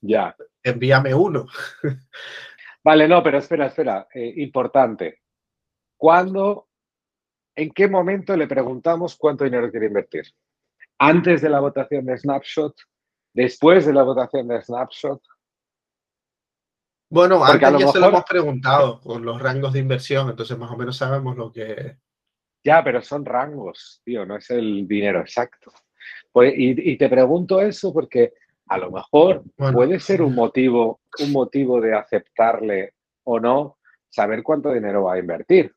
Ya. Envíame uno. vale, no, pero espera, espera. Eh, importante. ¿Cuándo ¿en qué momento le preguntamos cuánto dinero quiere invertir? ¿Antes de la votación de Snapshot? ¿Después de la votación de Snapshot? Bueno, antes ya se lo hemos preguntado con los rangos de inversión, entonces más o menos sabemos lo que... Ya, pero son rangos, tío, no es el dinero exacto. Pues, y, te pregunto eso porque a lo mejor puede ser un motivo, un motivo de aceptarle o no saber cuánto dinero va a invertir.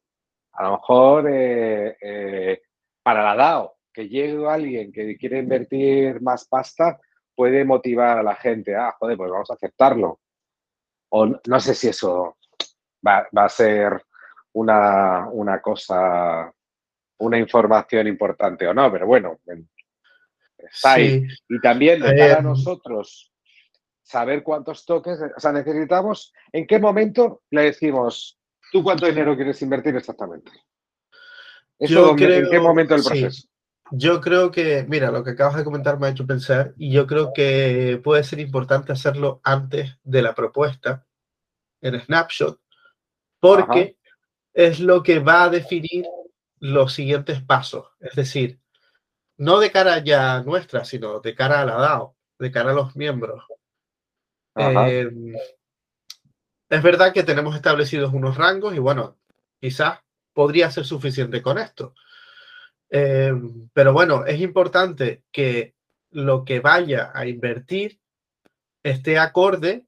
A lo mejor eh, eh, para la DAO, que llegue alguien que quiere invertir más pasta, puede motivar a la gente, ah, joder, pues vamos a aceptarlo. O no sé si eso va, a ser una, cosa, una información importante o no, pero bueno, está ahí. Y también de cara a eh, nosotros saber cuántos toques, o sea, necesitamos, en qué momento le decimos, ¿Tú cuánto dinero quieres invertir exactamente? ¿En qué momento del proceso? Yo creo que, mira, lo que acabas de comentar me ha hecho pensar y yo creo que puede ser importante hacerlo antes de la propuesta en Snapshot porque es lo que va a definir los siguientes pasos. Es decir, no de cara ya nuestra, sino de cara a la DAO, de cara a los miembros. Eh, es verdad que tenemos establecidos unos rangos y bueno, quizás podría ser suficiente con esto. Eh, pero bueno, es importante que lo que vaya a invertir esté acorde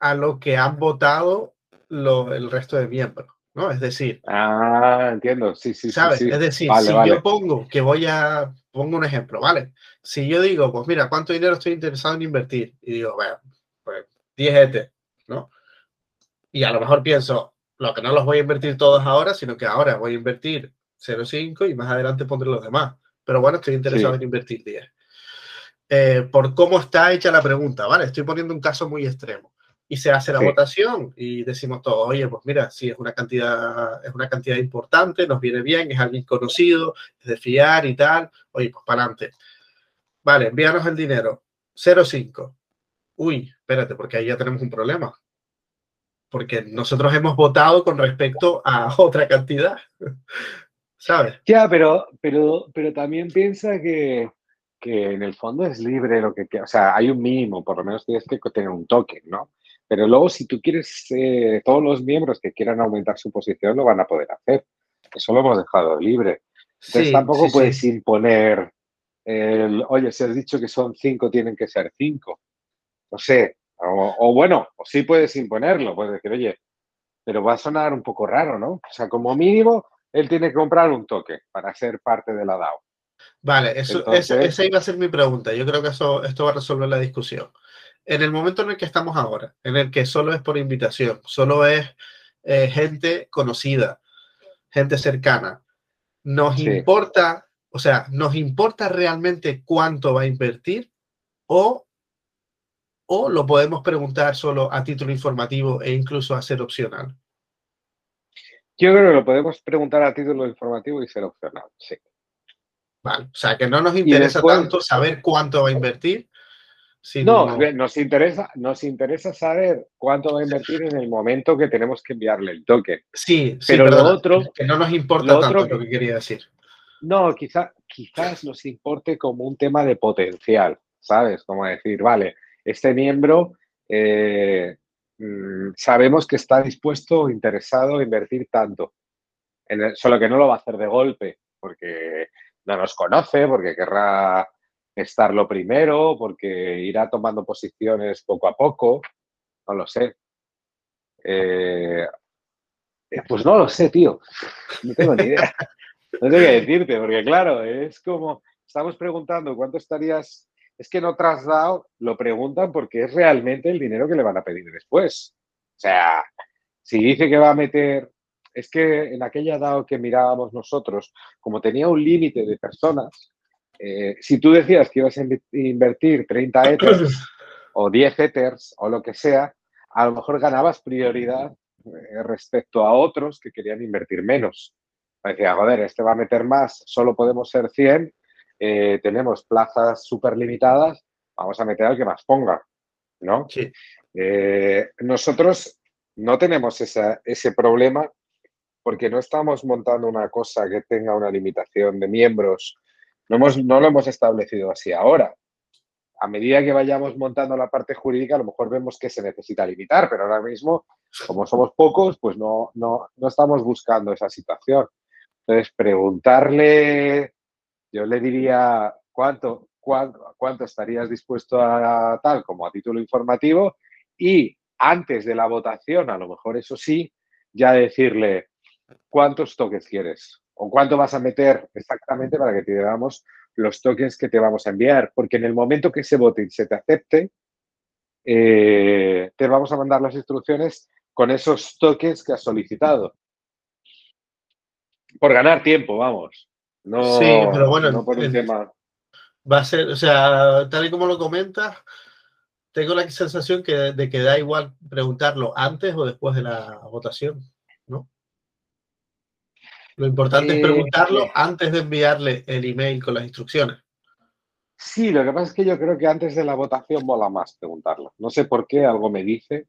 a lo que han votado el resto de miembros, ¿no? Es decir... Ah, entiendo, sí, sí, ¿sabes? Es decir, si yo pongo que voy a... Pongo un ejemplo, ¿vale? Si yo digo, pues mira, ¿cuánto dinero estoy interesado en invertir? Y digo, bueno, pues 10 ET, ¿no? Y a lo mejor pienso, lo que no los voy a invertir todos ahora, sino que ahora voy a invertir 0,5 y más adelante pondré los demás. Pero bueno, estoy interesado en invertir 10. Eh, por cómo está hecha la pregunta, ¿vale? Estoy poniendo un caso muy extremo. Y se hace la votación y decimos todos, oye, pues mira, si es una cantidad, es una cantidad importante, nos viene bien, es alguien conocido, es de fiar y tal, oye, pues para adelante. Vale, envíanos el dinero. 0,5. Uy, espérate, porque ahí ya tenemos un problema. Porque nosotros hemos votado con respecto a [LAUGHS] otra cantidad. ¿Sabes? Ya, pero, pero, pero también piensa que, que en el fondo es libre lo que O sea, hay un mínimo, por lo menos tienes que tener un token, ¿no? Pero luego, si tú quieres, eh, todos los miembros que quieran aumentar su posición lo van a poder hacer. Eso lo hemos dejado libre. Entonces tampoco puedes imponer el, oye, si has dicho que son cinco, tienen que ser cinco. No sé. O, bueno, o sí puedes imponerlo, puedes decir, oye, pero va a sonar un poco raro, ¿no? O sea, como mínimo, él tiene que comprar un toque para ser parte de la DAO. Vale, eso, esa iba a ser mi pregunta. Yo creo que eso, esto va a resolver la discusión. En el momento en el que estamos ahora, en el que solo es por invitación, solo es eh, gente conocida, gente cercana, ¿nos importa, o sea, nos importa realmente cuánto va a invertir o, o lo podemos preguntar solo a título informativo e incluso a ser opcional? Yo creo que lo podemos preguntar a título informativo y ser opcional, sí. Vale, o sea, que no nos interesa tanto saber cuánto va a invertir. No, nos interesa, nos interesa saber cuánto va a invertir en el momento que tenemos que enviarle el toque. Sí, sí pero lo otro. Que no nos importa tanto lo que quería decir. No, quizá, quizás nos importe como un tema de potencial, ¿sabes? Como decir, vale, este miembro eh, mm, sabemos que está dispuesto o interesado a invertir tanto. solo que no lo va a hacer de golpe, porque no nos conoce, porque querrá estar lo primero, porque irá tomando posiciones poco a poco, no lo sé. Eh, pues no lo sé, tío. No tengo ni idea. [LAUGHS] No sé qué decirte, porque claro, es como, estamos preguntando cuánto estarías, es que no trasdado lo preguntan porque es realmente el dinero que le van a pedir después. O sea, si dice que va a meter es que en aquella DAO que mirábamos nosotros, como tenía un límite de personas, eh, si tú decías que ibas a invertir 30 ethers o 10 ethers o lo que sea, a lo mejor ganabas prioridad eh, respecto a otros que querían invertir menos. Decía, joder, este va a meter más, solo podemos ser 100, eh, tenemos plazas súper limitadas, vamos a meter al que más ponga, ¿no? Sí. nosotros no tenemos ese problema porque no estamos montando una cosa que tenga una limitación de miembros. No, no lo hemos establecido así ahora. A medida que vayamos montando la parte jurídica, a lo mejor vemos que se necesita limitar, pero ahora mismo, como somos pocos, pues no, no, no estamos buscando esa situación. Entonces, preguntarle, yo le diría cuánto, cuánto, estarías dispuesto a tal como a título informativo y antes de la votación, a lo mejor eso sí, ya decirle, cuántos tokens quieres o cuánto vas a meter exactamente para que te digamos los tokens que te vamos a enviar. Porque en el momento que se vote y se te acepte, eh, te vamos a mandar las instrucciones con esos tokens que has solicitado. Por ganar tiempo, vamos. No, sí, pero bueno, no por un tema. Va a ser, o sea, tal y como lo comentas, tengo la sensación que, de que da igual preguntarlo antes o después de la votación, ¿no? Lo importante es preguntarlo eh, antes de enviarle el email con las instrucciones. Sí, lo que pasa es que yo creo que antes de la votación mola más preguntarlo. No sé por qué, algo me dice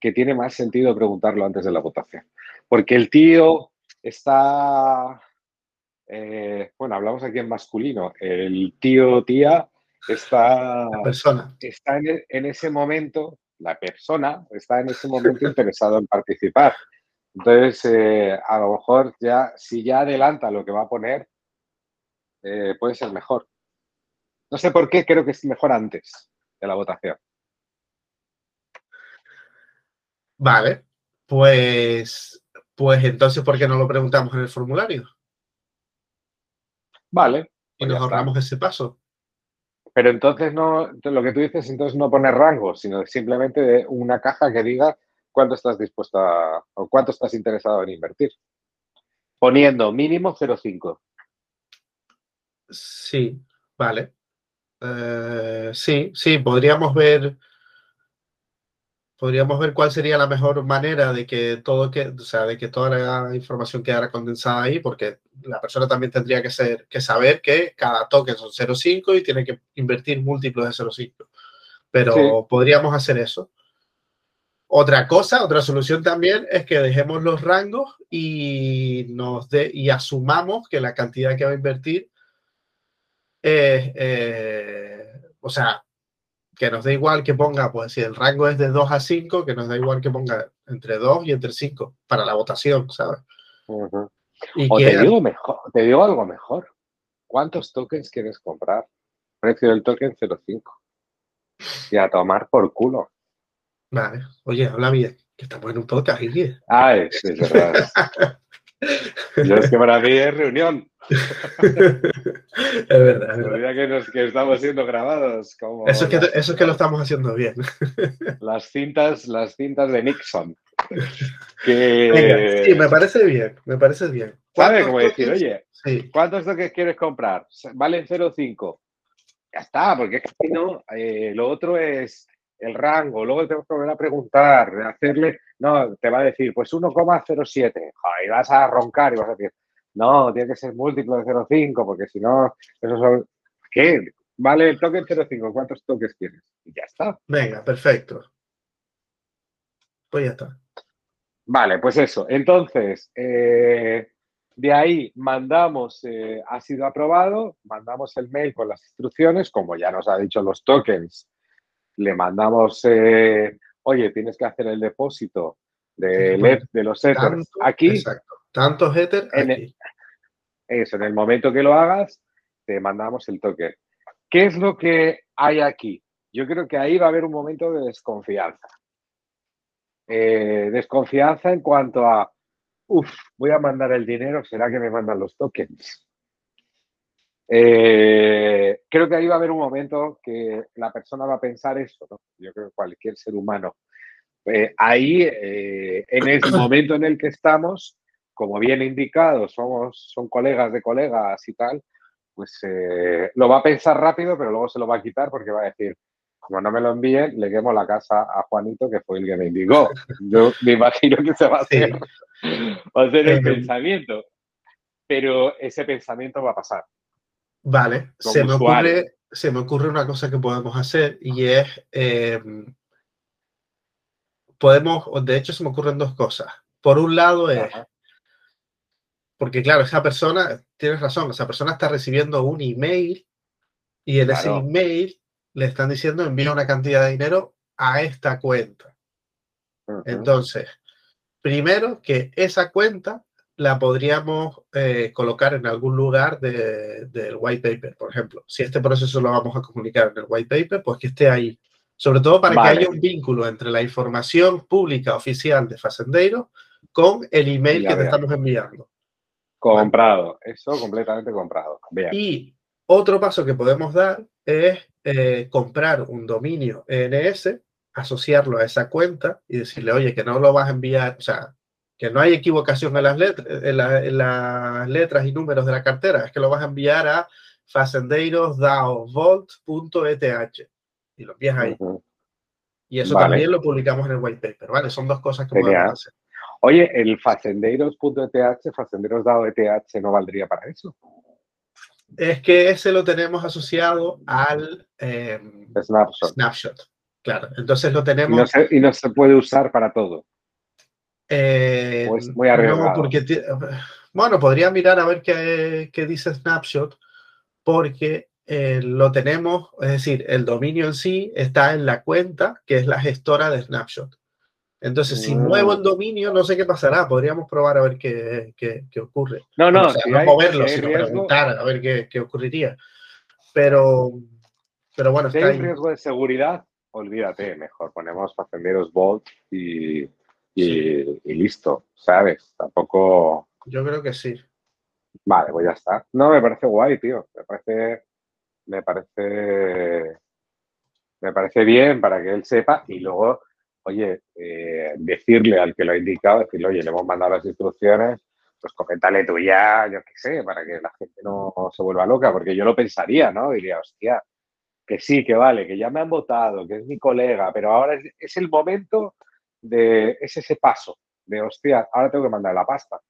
que tiene más sentido preguntarlo antes de la votación. Porque el tío está, eh, bueno, hablamos aquí en masculino, el tío, tía, está, persona. está en, en ese momento, la persona está en ese momento interesado en participar. Entonces, eh, a lo mejor ya, si ya adelanta lo que va a poner, eh, puede ser mejor. No sé por qué, creo que es mejor antes de la votación. Vale, pues, pues entonces, ¿por qué no lo preguntamos en el formulario? Vale. y pues nos ahorramos ese paso. Pero entonces no, lo que tú dices, entonces no poner rango, sino simplemente una caja que diga ¿cuánto estás dispuesto a, o cuánto estás interesado en invertir? Poniendo mínimo 0,5. Sí, vale. Eh, sí, sí, podríamos ver podríamos ver cuál sería la mejor manera de que todo que, o sea, de que toda la información quedara condensada ahí, porque la persona también tendría que ser, que saber que cada token son 0.5 y tiene que invertir múltiplos de 0.5. Pero podríamos hacer eso. Otra cosa, otra solución también es que dejemos los rangos y nos de, y asumamos que la cantidad que va a invertir es, eh, o sea, que nos da igual que ponga, pues si el rango es de 2 a 5, que nos da igual que ponga entre 2 y entre 5 para la votación, ¿sabes? o te, digo mejor, te digo algo mejor. ¿Cuántos tokens quieres comprar? Precio del token 0,5. Y a tomar por culo. Vale. Oye, habla bien, que estamos en un podcast aquí. Ah, es, es verdad. [LAUGHS] Yo es que para mí es reunión. [LAUGHS] es verdad. Es que, estamos siendo grabados. Como eso, es que, eso es que lo estamos haciendo bien. [LAUGHS] las cintas, las cintas de Nixon. Que... sí, me parece bien, me parece bien. ¿Sabes? Como decir, oye, ¿cuántos toques quieres comprar? Valen 0,5. Ya está, porque es que si no, eh, lo otro es el rango, luego tengo que volver a preguntar, hacerle, no, te va a decir, pues 1,07, y vas a roncar y vas a decir, no, tiene que ser múltiplo de 0,5, porque si no, eso son, ¿qué? Vale el token 0,5, ¿cuántos toques quieres? Y ya está. Venga, perfecto. Pues ya está. Vale, pues eso. Entonces, eh, de ahí mandamos, eh, ha sido aprobado, mandamos el mail con las instrucciones, como ya nos ha dicho los tokens le mandamos, eh, oye, tienes que hacer el depósito de, de los Ethers aquí. Exacto. Tantos Ethers aquí. eso, en el momento que lo hagas, te mandamos el token. ¿Qué es lo que hay aquí? Yo creo que ahí va a haber un momento de desconfianza. Eh, desconfianza en cuanto a, uff, voy a mandar el dinero, ¿será que me mandan los tokens? Eh, creo que ahí va a haber un momento que la persona va a pensar eso, ¿no? Yo creo que cualquier ser humano. Eh, ahí, eh, en el [COUGHS] momento en el que estamos, como bien indicado, somos, son colegas de colegas y tal, pues lo va a pensar rápido, pero luego se lo va a quitar porque va a decir, como no me lo envíen, le quemo la casa a Juanito, que fue el que me indicó. Yo me imagino que se va a hacer, va a hacer el pensamiento, pero ese pensamiento va a pasar. Vale, se me, ocurre, se me ocurre una cosa que podemos hacer y es, eh, podemos, de hecho se me ocurren dos cosas. Por un lado es, porque claro, esa persona, tienes razón, esa persona está recibiendo un email y en ese email le están diciendo envía una cantidad de dinero a esta cuenta. Entonces, primero que esa cuenta la podríamos eh, colocar en algún lugar del white paper, por ejemplo. Si este proceso lo vamos a comunicar en el white paper, pues que esté ahí. Sobre todo para que haya un vínculo entre la información pública oficial de Facendeiro con el email que te estamos enviando. Comprado, eso completamente comprado. Y otro paso que podemos dar es eh, comprar un dominio ENS, asociarlo a esa cuenta y decirle, oye, que no lo vas a enviar, o sea, que no hay equivocación en las, letras, en, las letras y números de la cartera, es que lo vas a enviar a facendeiros.vault.eth y lo envías ahí. Y eso también lo publicamos en el white paper, ¿vale? Son dos cosas que podemos hacer. Oye, el facendeiros.eth, facendeiros.eth no valdría para eso. Es que ese lo tenemos asociado al em, snapshot. snapshot. Claro, entonces lo tenemos. y no se puede usar para todo. Eh, muy arriesgado. porque bueno, podría mirar a ver qué, qué dice Snapshot, porque eh, lo tenemos, es decir, el dominio en sí está en la cuenta que es la gestora de Snapshot. Entonces, si muevo el mm. dominio, no sé qué pasará. Podríamos probar a ver qué, qué, qué ocurre. No, no, no moverlo, sino preguntar a ver qué, qué, ocurriría. Pero, pero bueno, si hay riesgo de seguridad, olvídate, mejor ponemos Facenderos Vault y y, listo, ¿sabes? Tampoco. Yo creo que sí. Vale, pues ya está. No, me parece guay, tío. Me parece. Me parece. Me parece bien para que él sepa y luego oye, eh, decirle al que lo ha indicado, decirle, oye, le hemos mandado las instrucciones, pues coméntale tú ya, yo qué sé, para que la gente no se vuelva loca, porque yo lo pensaría, ¿no? Diría, hostia, que sí, que vale, que ya me han votado, que es mi colega, pero ahora es, el momento de, es ese paso, de, hostia, ahora tengo que mandar la pasta,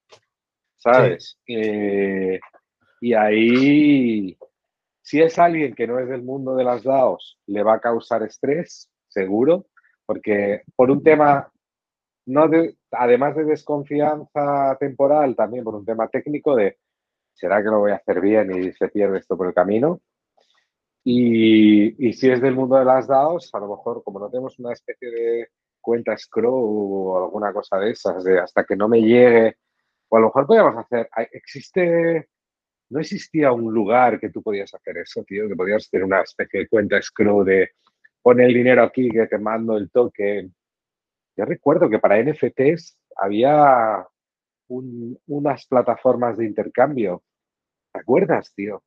¿sabes? Eh, y ahí, si es alguien que no es del mundo de las DAOs, le va a causar estrés, seguro, porque por un tema, no además de desconfianza temporal, también por un tema técnico de, ¿será que lo voy a hacer bien y se pierde esto por el camino? Y, si es del mundo de las DAOs, a lo mejor como no tenemos una especie de cuenta Scroll o alguna cosa de esas, de hasta que no me llegue, o a lo mejor podríamos hacer, existe, no existía un lugar que tú podías hacer eso, tío, que podías tener una especie de cuenta Scroll de pone el dinero aquí que te mando el token. Yo recuerdo que para NFTs había unas plataformas de intercambio. ¿Te acuerdas, tío?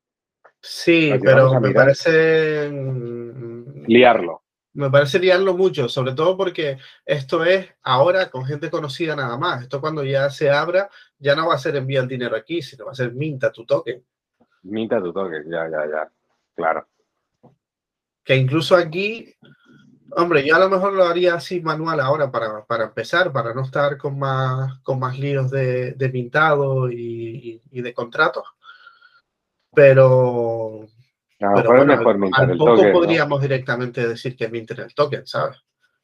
Sí, pero me parece... Mm, liarlo. Me parece liarlo mucho, sobre todo porque esto es ahora con gente conocida nada más. Esto cuando ya se abra, ya no va a ser enviar el dinero aquí, sino va a ser minta tu token. Minta tu token, ya, ya, ya. Claro. Que incluso aquí, hombre, yo a lo mejor lo haría así manual ahora para, para empezar, para no estar con más, con más líos de, de mintado y, y de contratos pero, pero mejor tampoco podríamos directamente decir que minten el token, ¿sabes?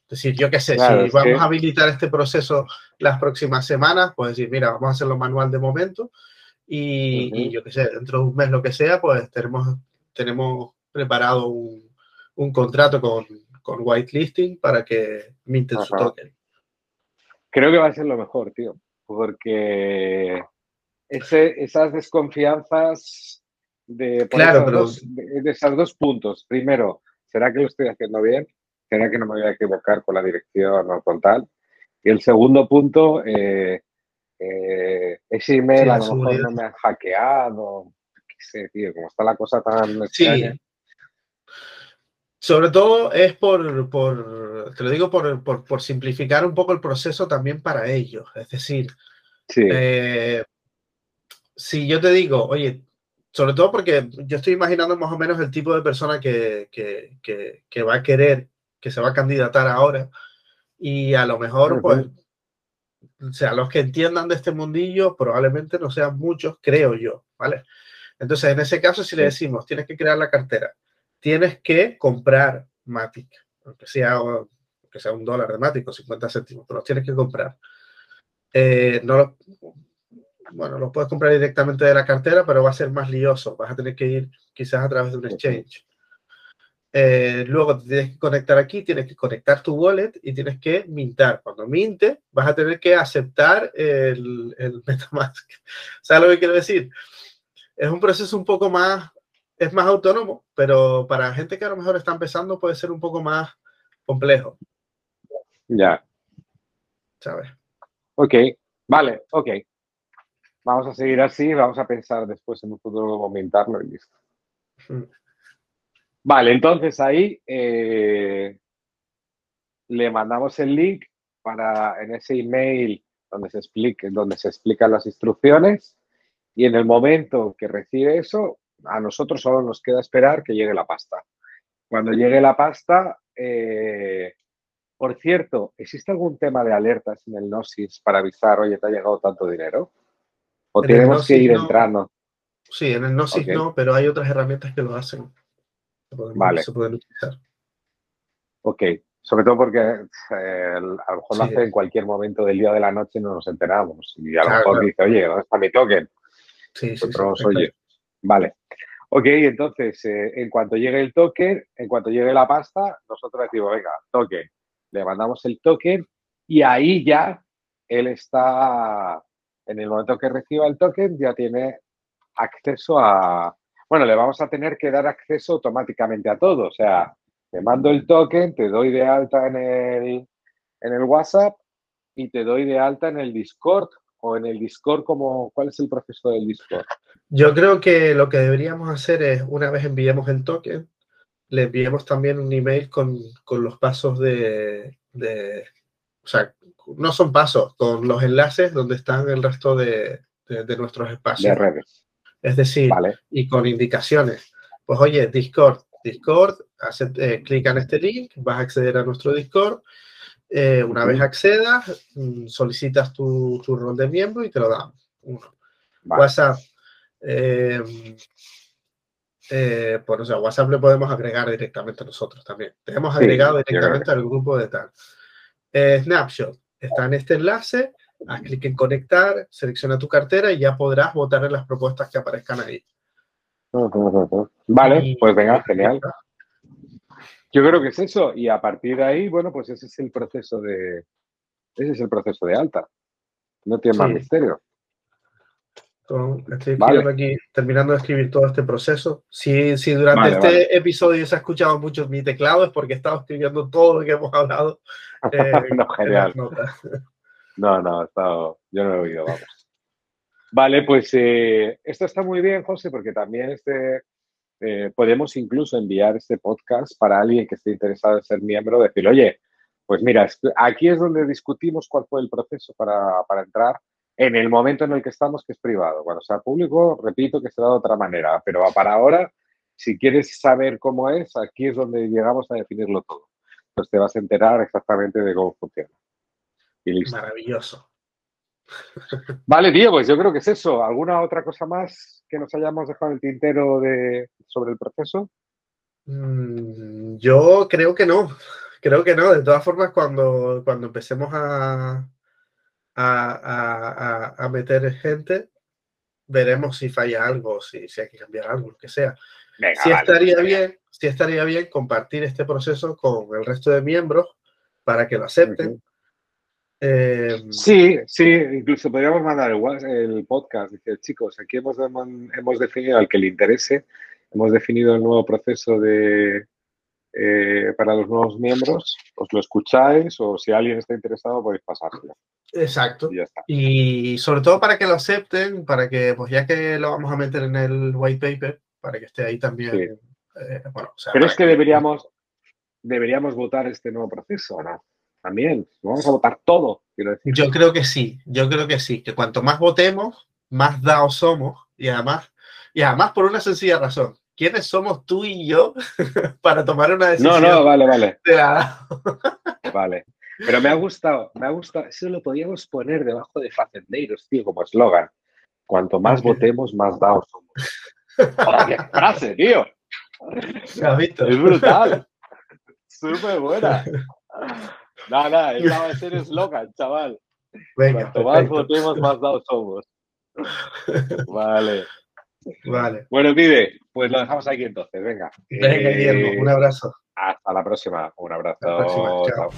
Es decir, yo qué sé, si vamos a habilitar este proceso las próximas semanas, pues decir, mira, vamos a hacerlo manual de momento y, yo qué sé, dentro de un mes lo que sea, pues tenemos, tenemos preparado un, un contrato con, con whitelisting para que minten su token. Creo que va a ser lo mejor, tío, porque ese, esas desconfianzas de, claro, esos, de, esos dos puntos. Primero, ¿será que lo estoy haciendo bien? ¿Será que no me voy a equivocar con la dirección o con tal? Y el segundo punto, eh, eh, ese email a lo mejor no me han hackeado. ¿Qué sé, tío? Como está la cosa tan sí. Sobre todo es por, por te lo digo, por, por, por, simplificar un poco el proceso también para ellos. Es decir, sí. eh, si yo te digo, oye, sobre todo porque yo estoy imaginando más o menos el tipo de persona que, que, que, va a querer, que se va a candidatar ahora. Y a lo mejor, pues, o sea, los que entiendan de este mundillo probablemente no sean muchos, creo yo, ¿vale? Entonces, en ese caso, si le decimos, tienes que crear la cartera, tienes que comprar Matic, aunque sea, aunque sea un dólar de Matic o 50 céntimos, pero los tienes que comprar. Eh, no, bueno, lo puedes comprar directamente de la cartera, pero va a ser más lioso. Vas a tener que ir quizás a través de un exchange. Eh, luego tienes que conectar aquí, tienes que conectar tu wallet y tienes que mintar. Cuando minte, vas a tener que aceptar el, el [LAUGHS] MetaMask. ¿Sabes lo que quiero decir? Es un proceso un poco más, es más autónomo, pero para gente que a lo mejor está empezando puede ser un poco más complejo. Ya. ¿Sabes? Ok, vale, ok. Vamos a seguir así, vamos a pensar después en un futuro comentarlo y listo. Vale, entonces ahí eh, le mandamos el link para en ese email donde se explique, donde se explican las instrucciones y en el momento que recibe eso, a nosotros solo nos queda esperar que llegue la pasta. Cuando llegue la pasta, eh, por cierto, ¿existe algún tema de alertas en el Gnosis para avisar, oye, te ha llegado tanto dinero? ¿O tenemos que ir entrando? Sí, en el Gnosis no, pero hay otras herramientas que lo hacen. vale. Se pueden utilizar. Ok, sobre todo porque eh, a lo mejor lo hace en cualquier momento del día o de la noche y no nos enteramos. Y a lo mejor dice, oye, ¿dónde está mi token? Sí, sí, oye. Vale. Ok, entonces, eh, en cuanto llegue el token, en cuanto llegue la pasta, nosotros decimos, venga, token. Le mandamos el token y ahí ya él está en el momento que reciba el token ya tiene acceso a, bueno, le vamos a tener que dar acceso automáticamente a todo. O sea, te mando el token, te doy de alta en el, en el WhatsApp y te doy de alta en el Discord o en el Discord como, ¿cuál es el proceso del Discord? Yo creo que lo que deberíamos hacer es, una vez enviemos el token, le enviemos también un email con, los pasos de, o sea, no son pasos, con los enlaces donde están el resto de, nuestros espacios. De redes. Es decir, y con indicaciones. Pues oye, Discord, Discord, hace, eh, clica en este link, vas a acceder a nuestro Discord. Eh, una vez accedas, mm, solicitas tu, rol de miembro y te lo damos. WhatsApp. Eh, eh, por, o sea, WhatsApp le podemos agregar directamente a nosotros también. Te hemos agregado directamente al grupo de tal. Eh, Snapshot. Está en este enlace. Haz clic en conectar, selecciona tu cartera y ya podrás votar en las propuestas que aparezcan ahí. Vale, pues venga, genial. Yo creo que es eso. Y a partir de ahí, bueno, pues ese es el proceso de. Ese es el proceso de alta. No tiene más misterio. Estoy aquí, terminando de escribir todo este proceso. Si, si durante este episodio se ha escuchado mucho mi teclado, es porque he estado escribiendo todo lo que hemos hablado. [LAUGHS] Eh, no, genial. [LAUGHS] No, no, estado, yo no he oído, vamos. Vale, pues eh, esto está muy bien, José, porque también este, eh, podemos incluso enviar este podcast para alguien que esté interesado en ser miembro, decir, oye, pues mira, aquí es donde discutimos cuál fue el proceso para, para entrar en el momento en el que estamos, que es privado. Cuando sea público, repito que será de otra manera, pero para ahora, si quieres saber cómo es, aquí es donde llegamos a definirlo todo. Entonces te vas a enterar exactamente de cómo funciona. Y listo. Maravilloso. [LAUGHS] Vale, tío, pues yo creo que es eso. ¿Alguna otra cosa más que nos hayamos dejado el tintero de, sobre el proceso? Mm, yo creo que no. Creo que no. De todas formas, cuando, cuando empecemos a, a, meter gente, veremos si falla algo, si, si hay que cambiar algo, lo que sea. si estaría bien, si estaría bien compartir este proceso con el resto de miembros para que lo acepten. Em, sí, sí, incluso podríamos mandar el, podcast. Dice, chicos, aquí hemos, hemos definido al que le interese, hemos definido el nuevo proceso de, eh, para los nuevos miembros, os lo escucháis o si alguien está interesado podéis pasárselo. Exacto. Y, sobre todo para que lo acepten, para que, pues ya que lo vamos a meter en el white paper, para que esté ahí también. Eh, bueno, Pero es que, deberíamos, deberíamos votar este nuevo proceso, ¿no? También, vamos a votar todo, Yo creo que sí, yo creo que sí, que cuanto más votemos, más dados somos y además, y además por una sencilla razón, quiénes somos tú y yo [LAUGHS] para tomar una decisión. No, no, vale, vale. vale. Pero me ha gustado, me ha gustado. Eso lo podíamos poner debajo de Facendeiros, tío, como eslogan. Cuanto más votemos, más daos somos. ¡Oh, qué frase, tío! Es brutal. Súper buena. Nada, esa va a ser eslogan, chaval. Venga, Cuanto más votemos, más daos somos. Vale. Vale. Bueno, pibe, pues lo dejamos aquí entonces. Venga. Venga, Guillermo, un abrazo. Hasta la próxima. Un abrazo. Chao.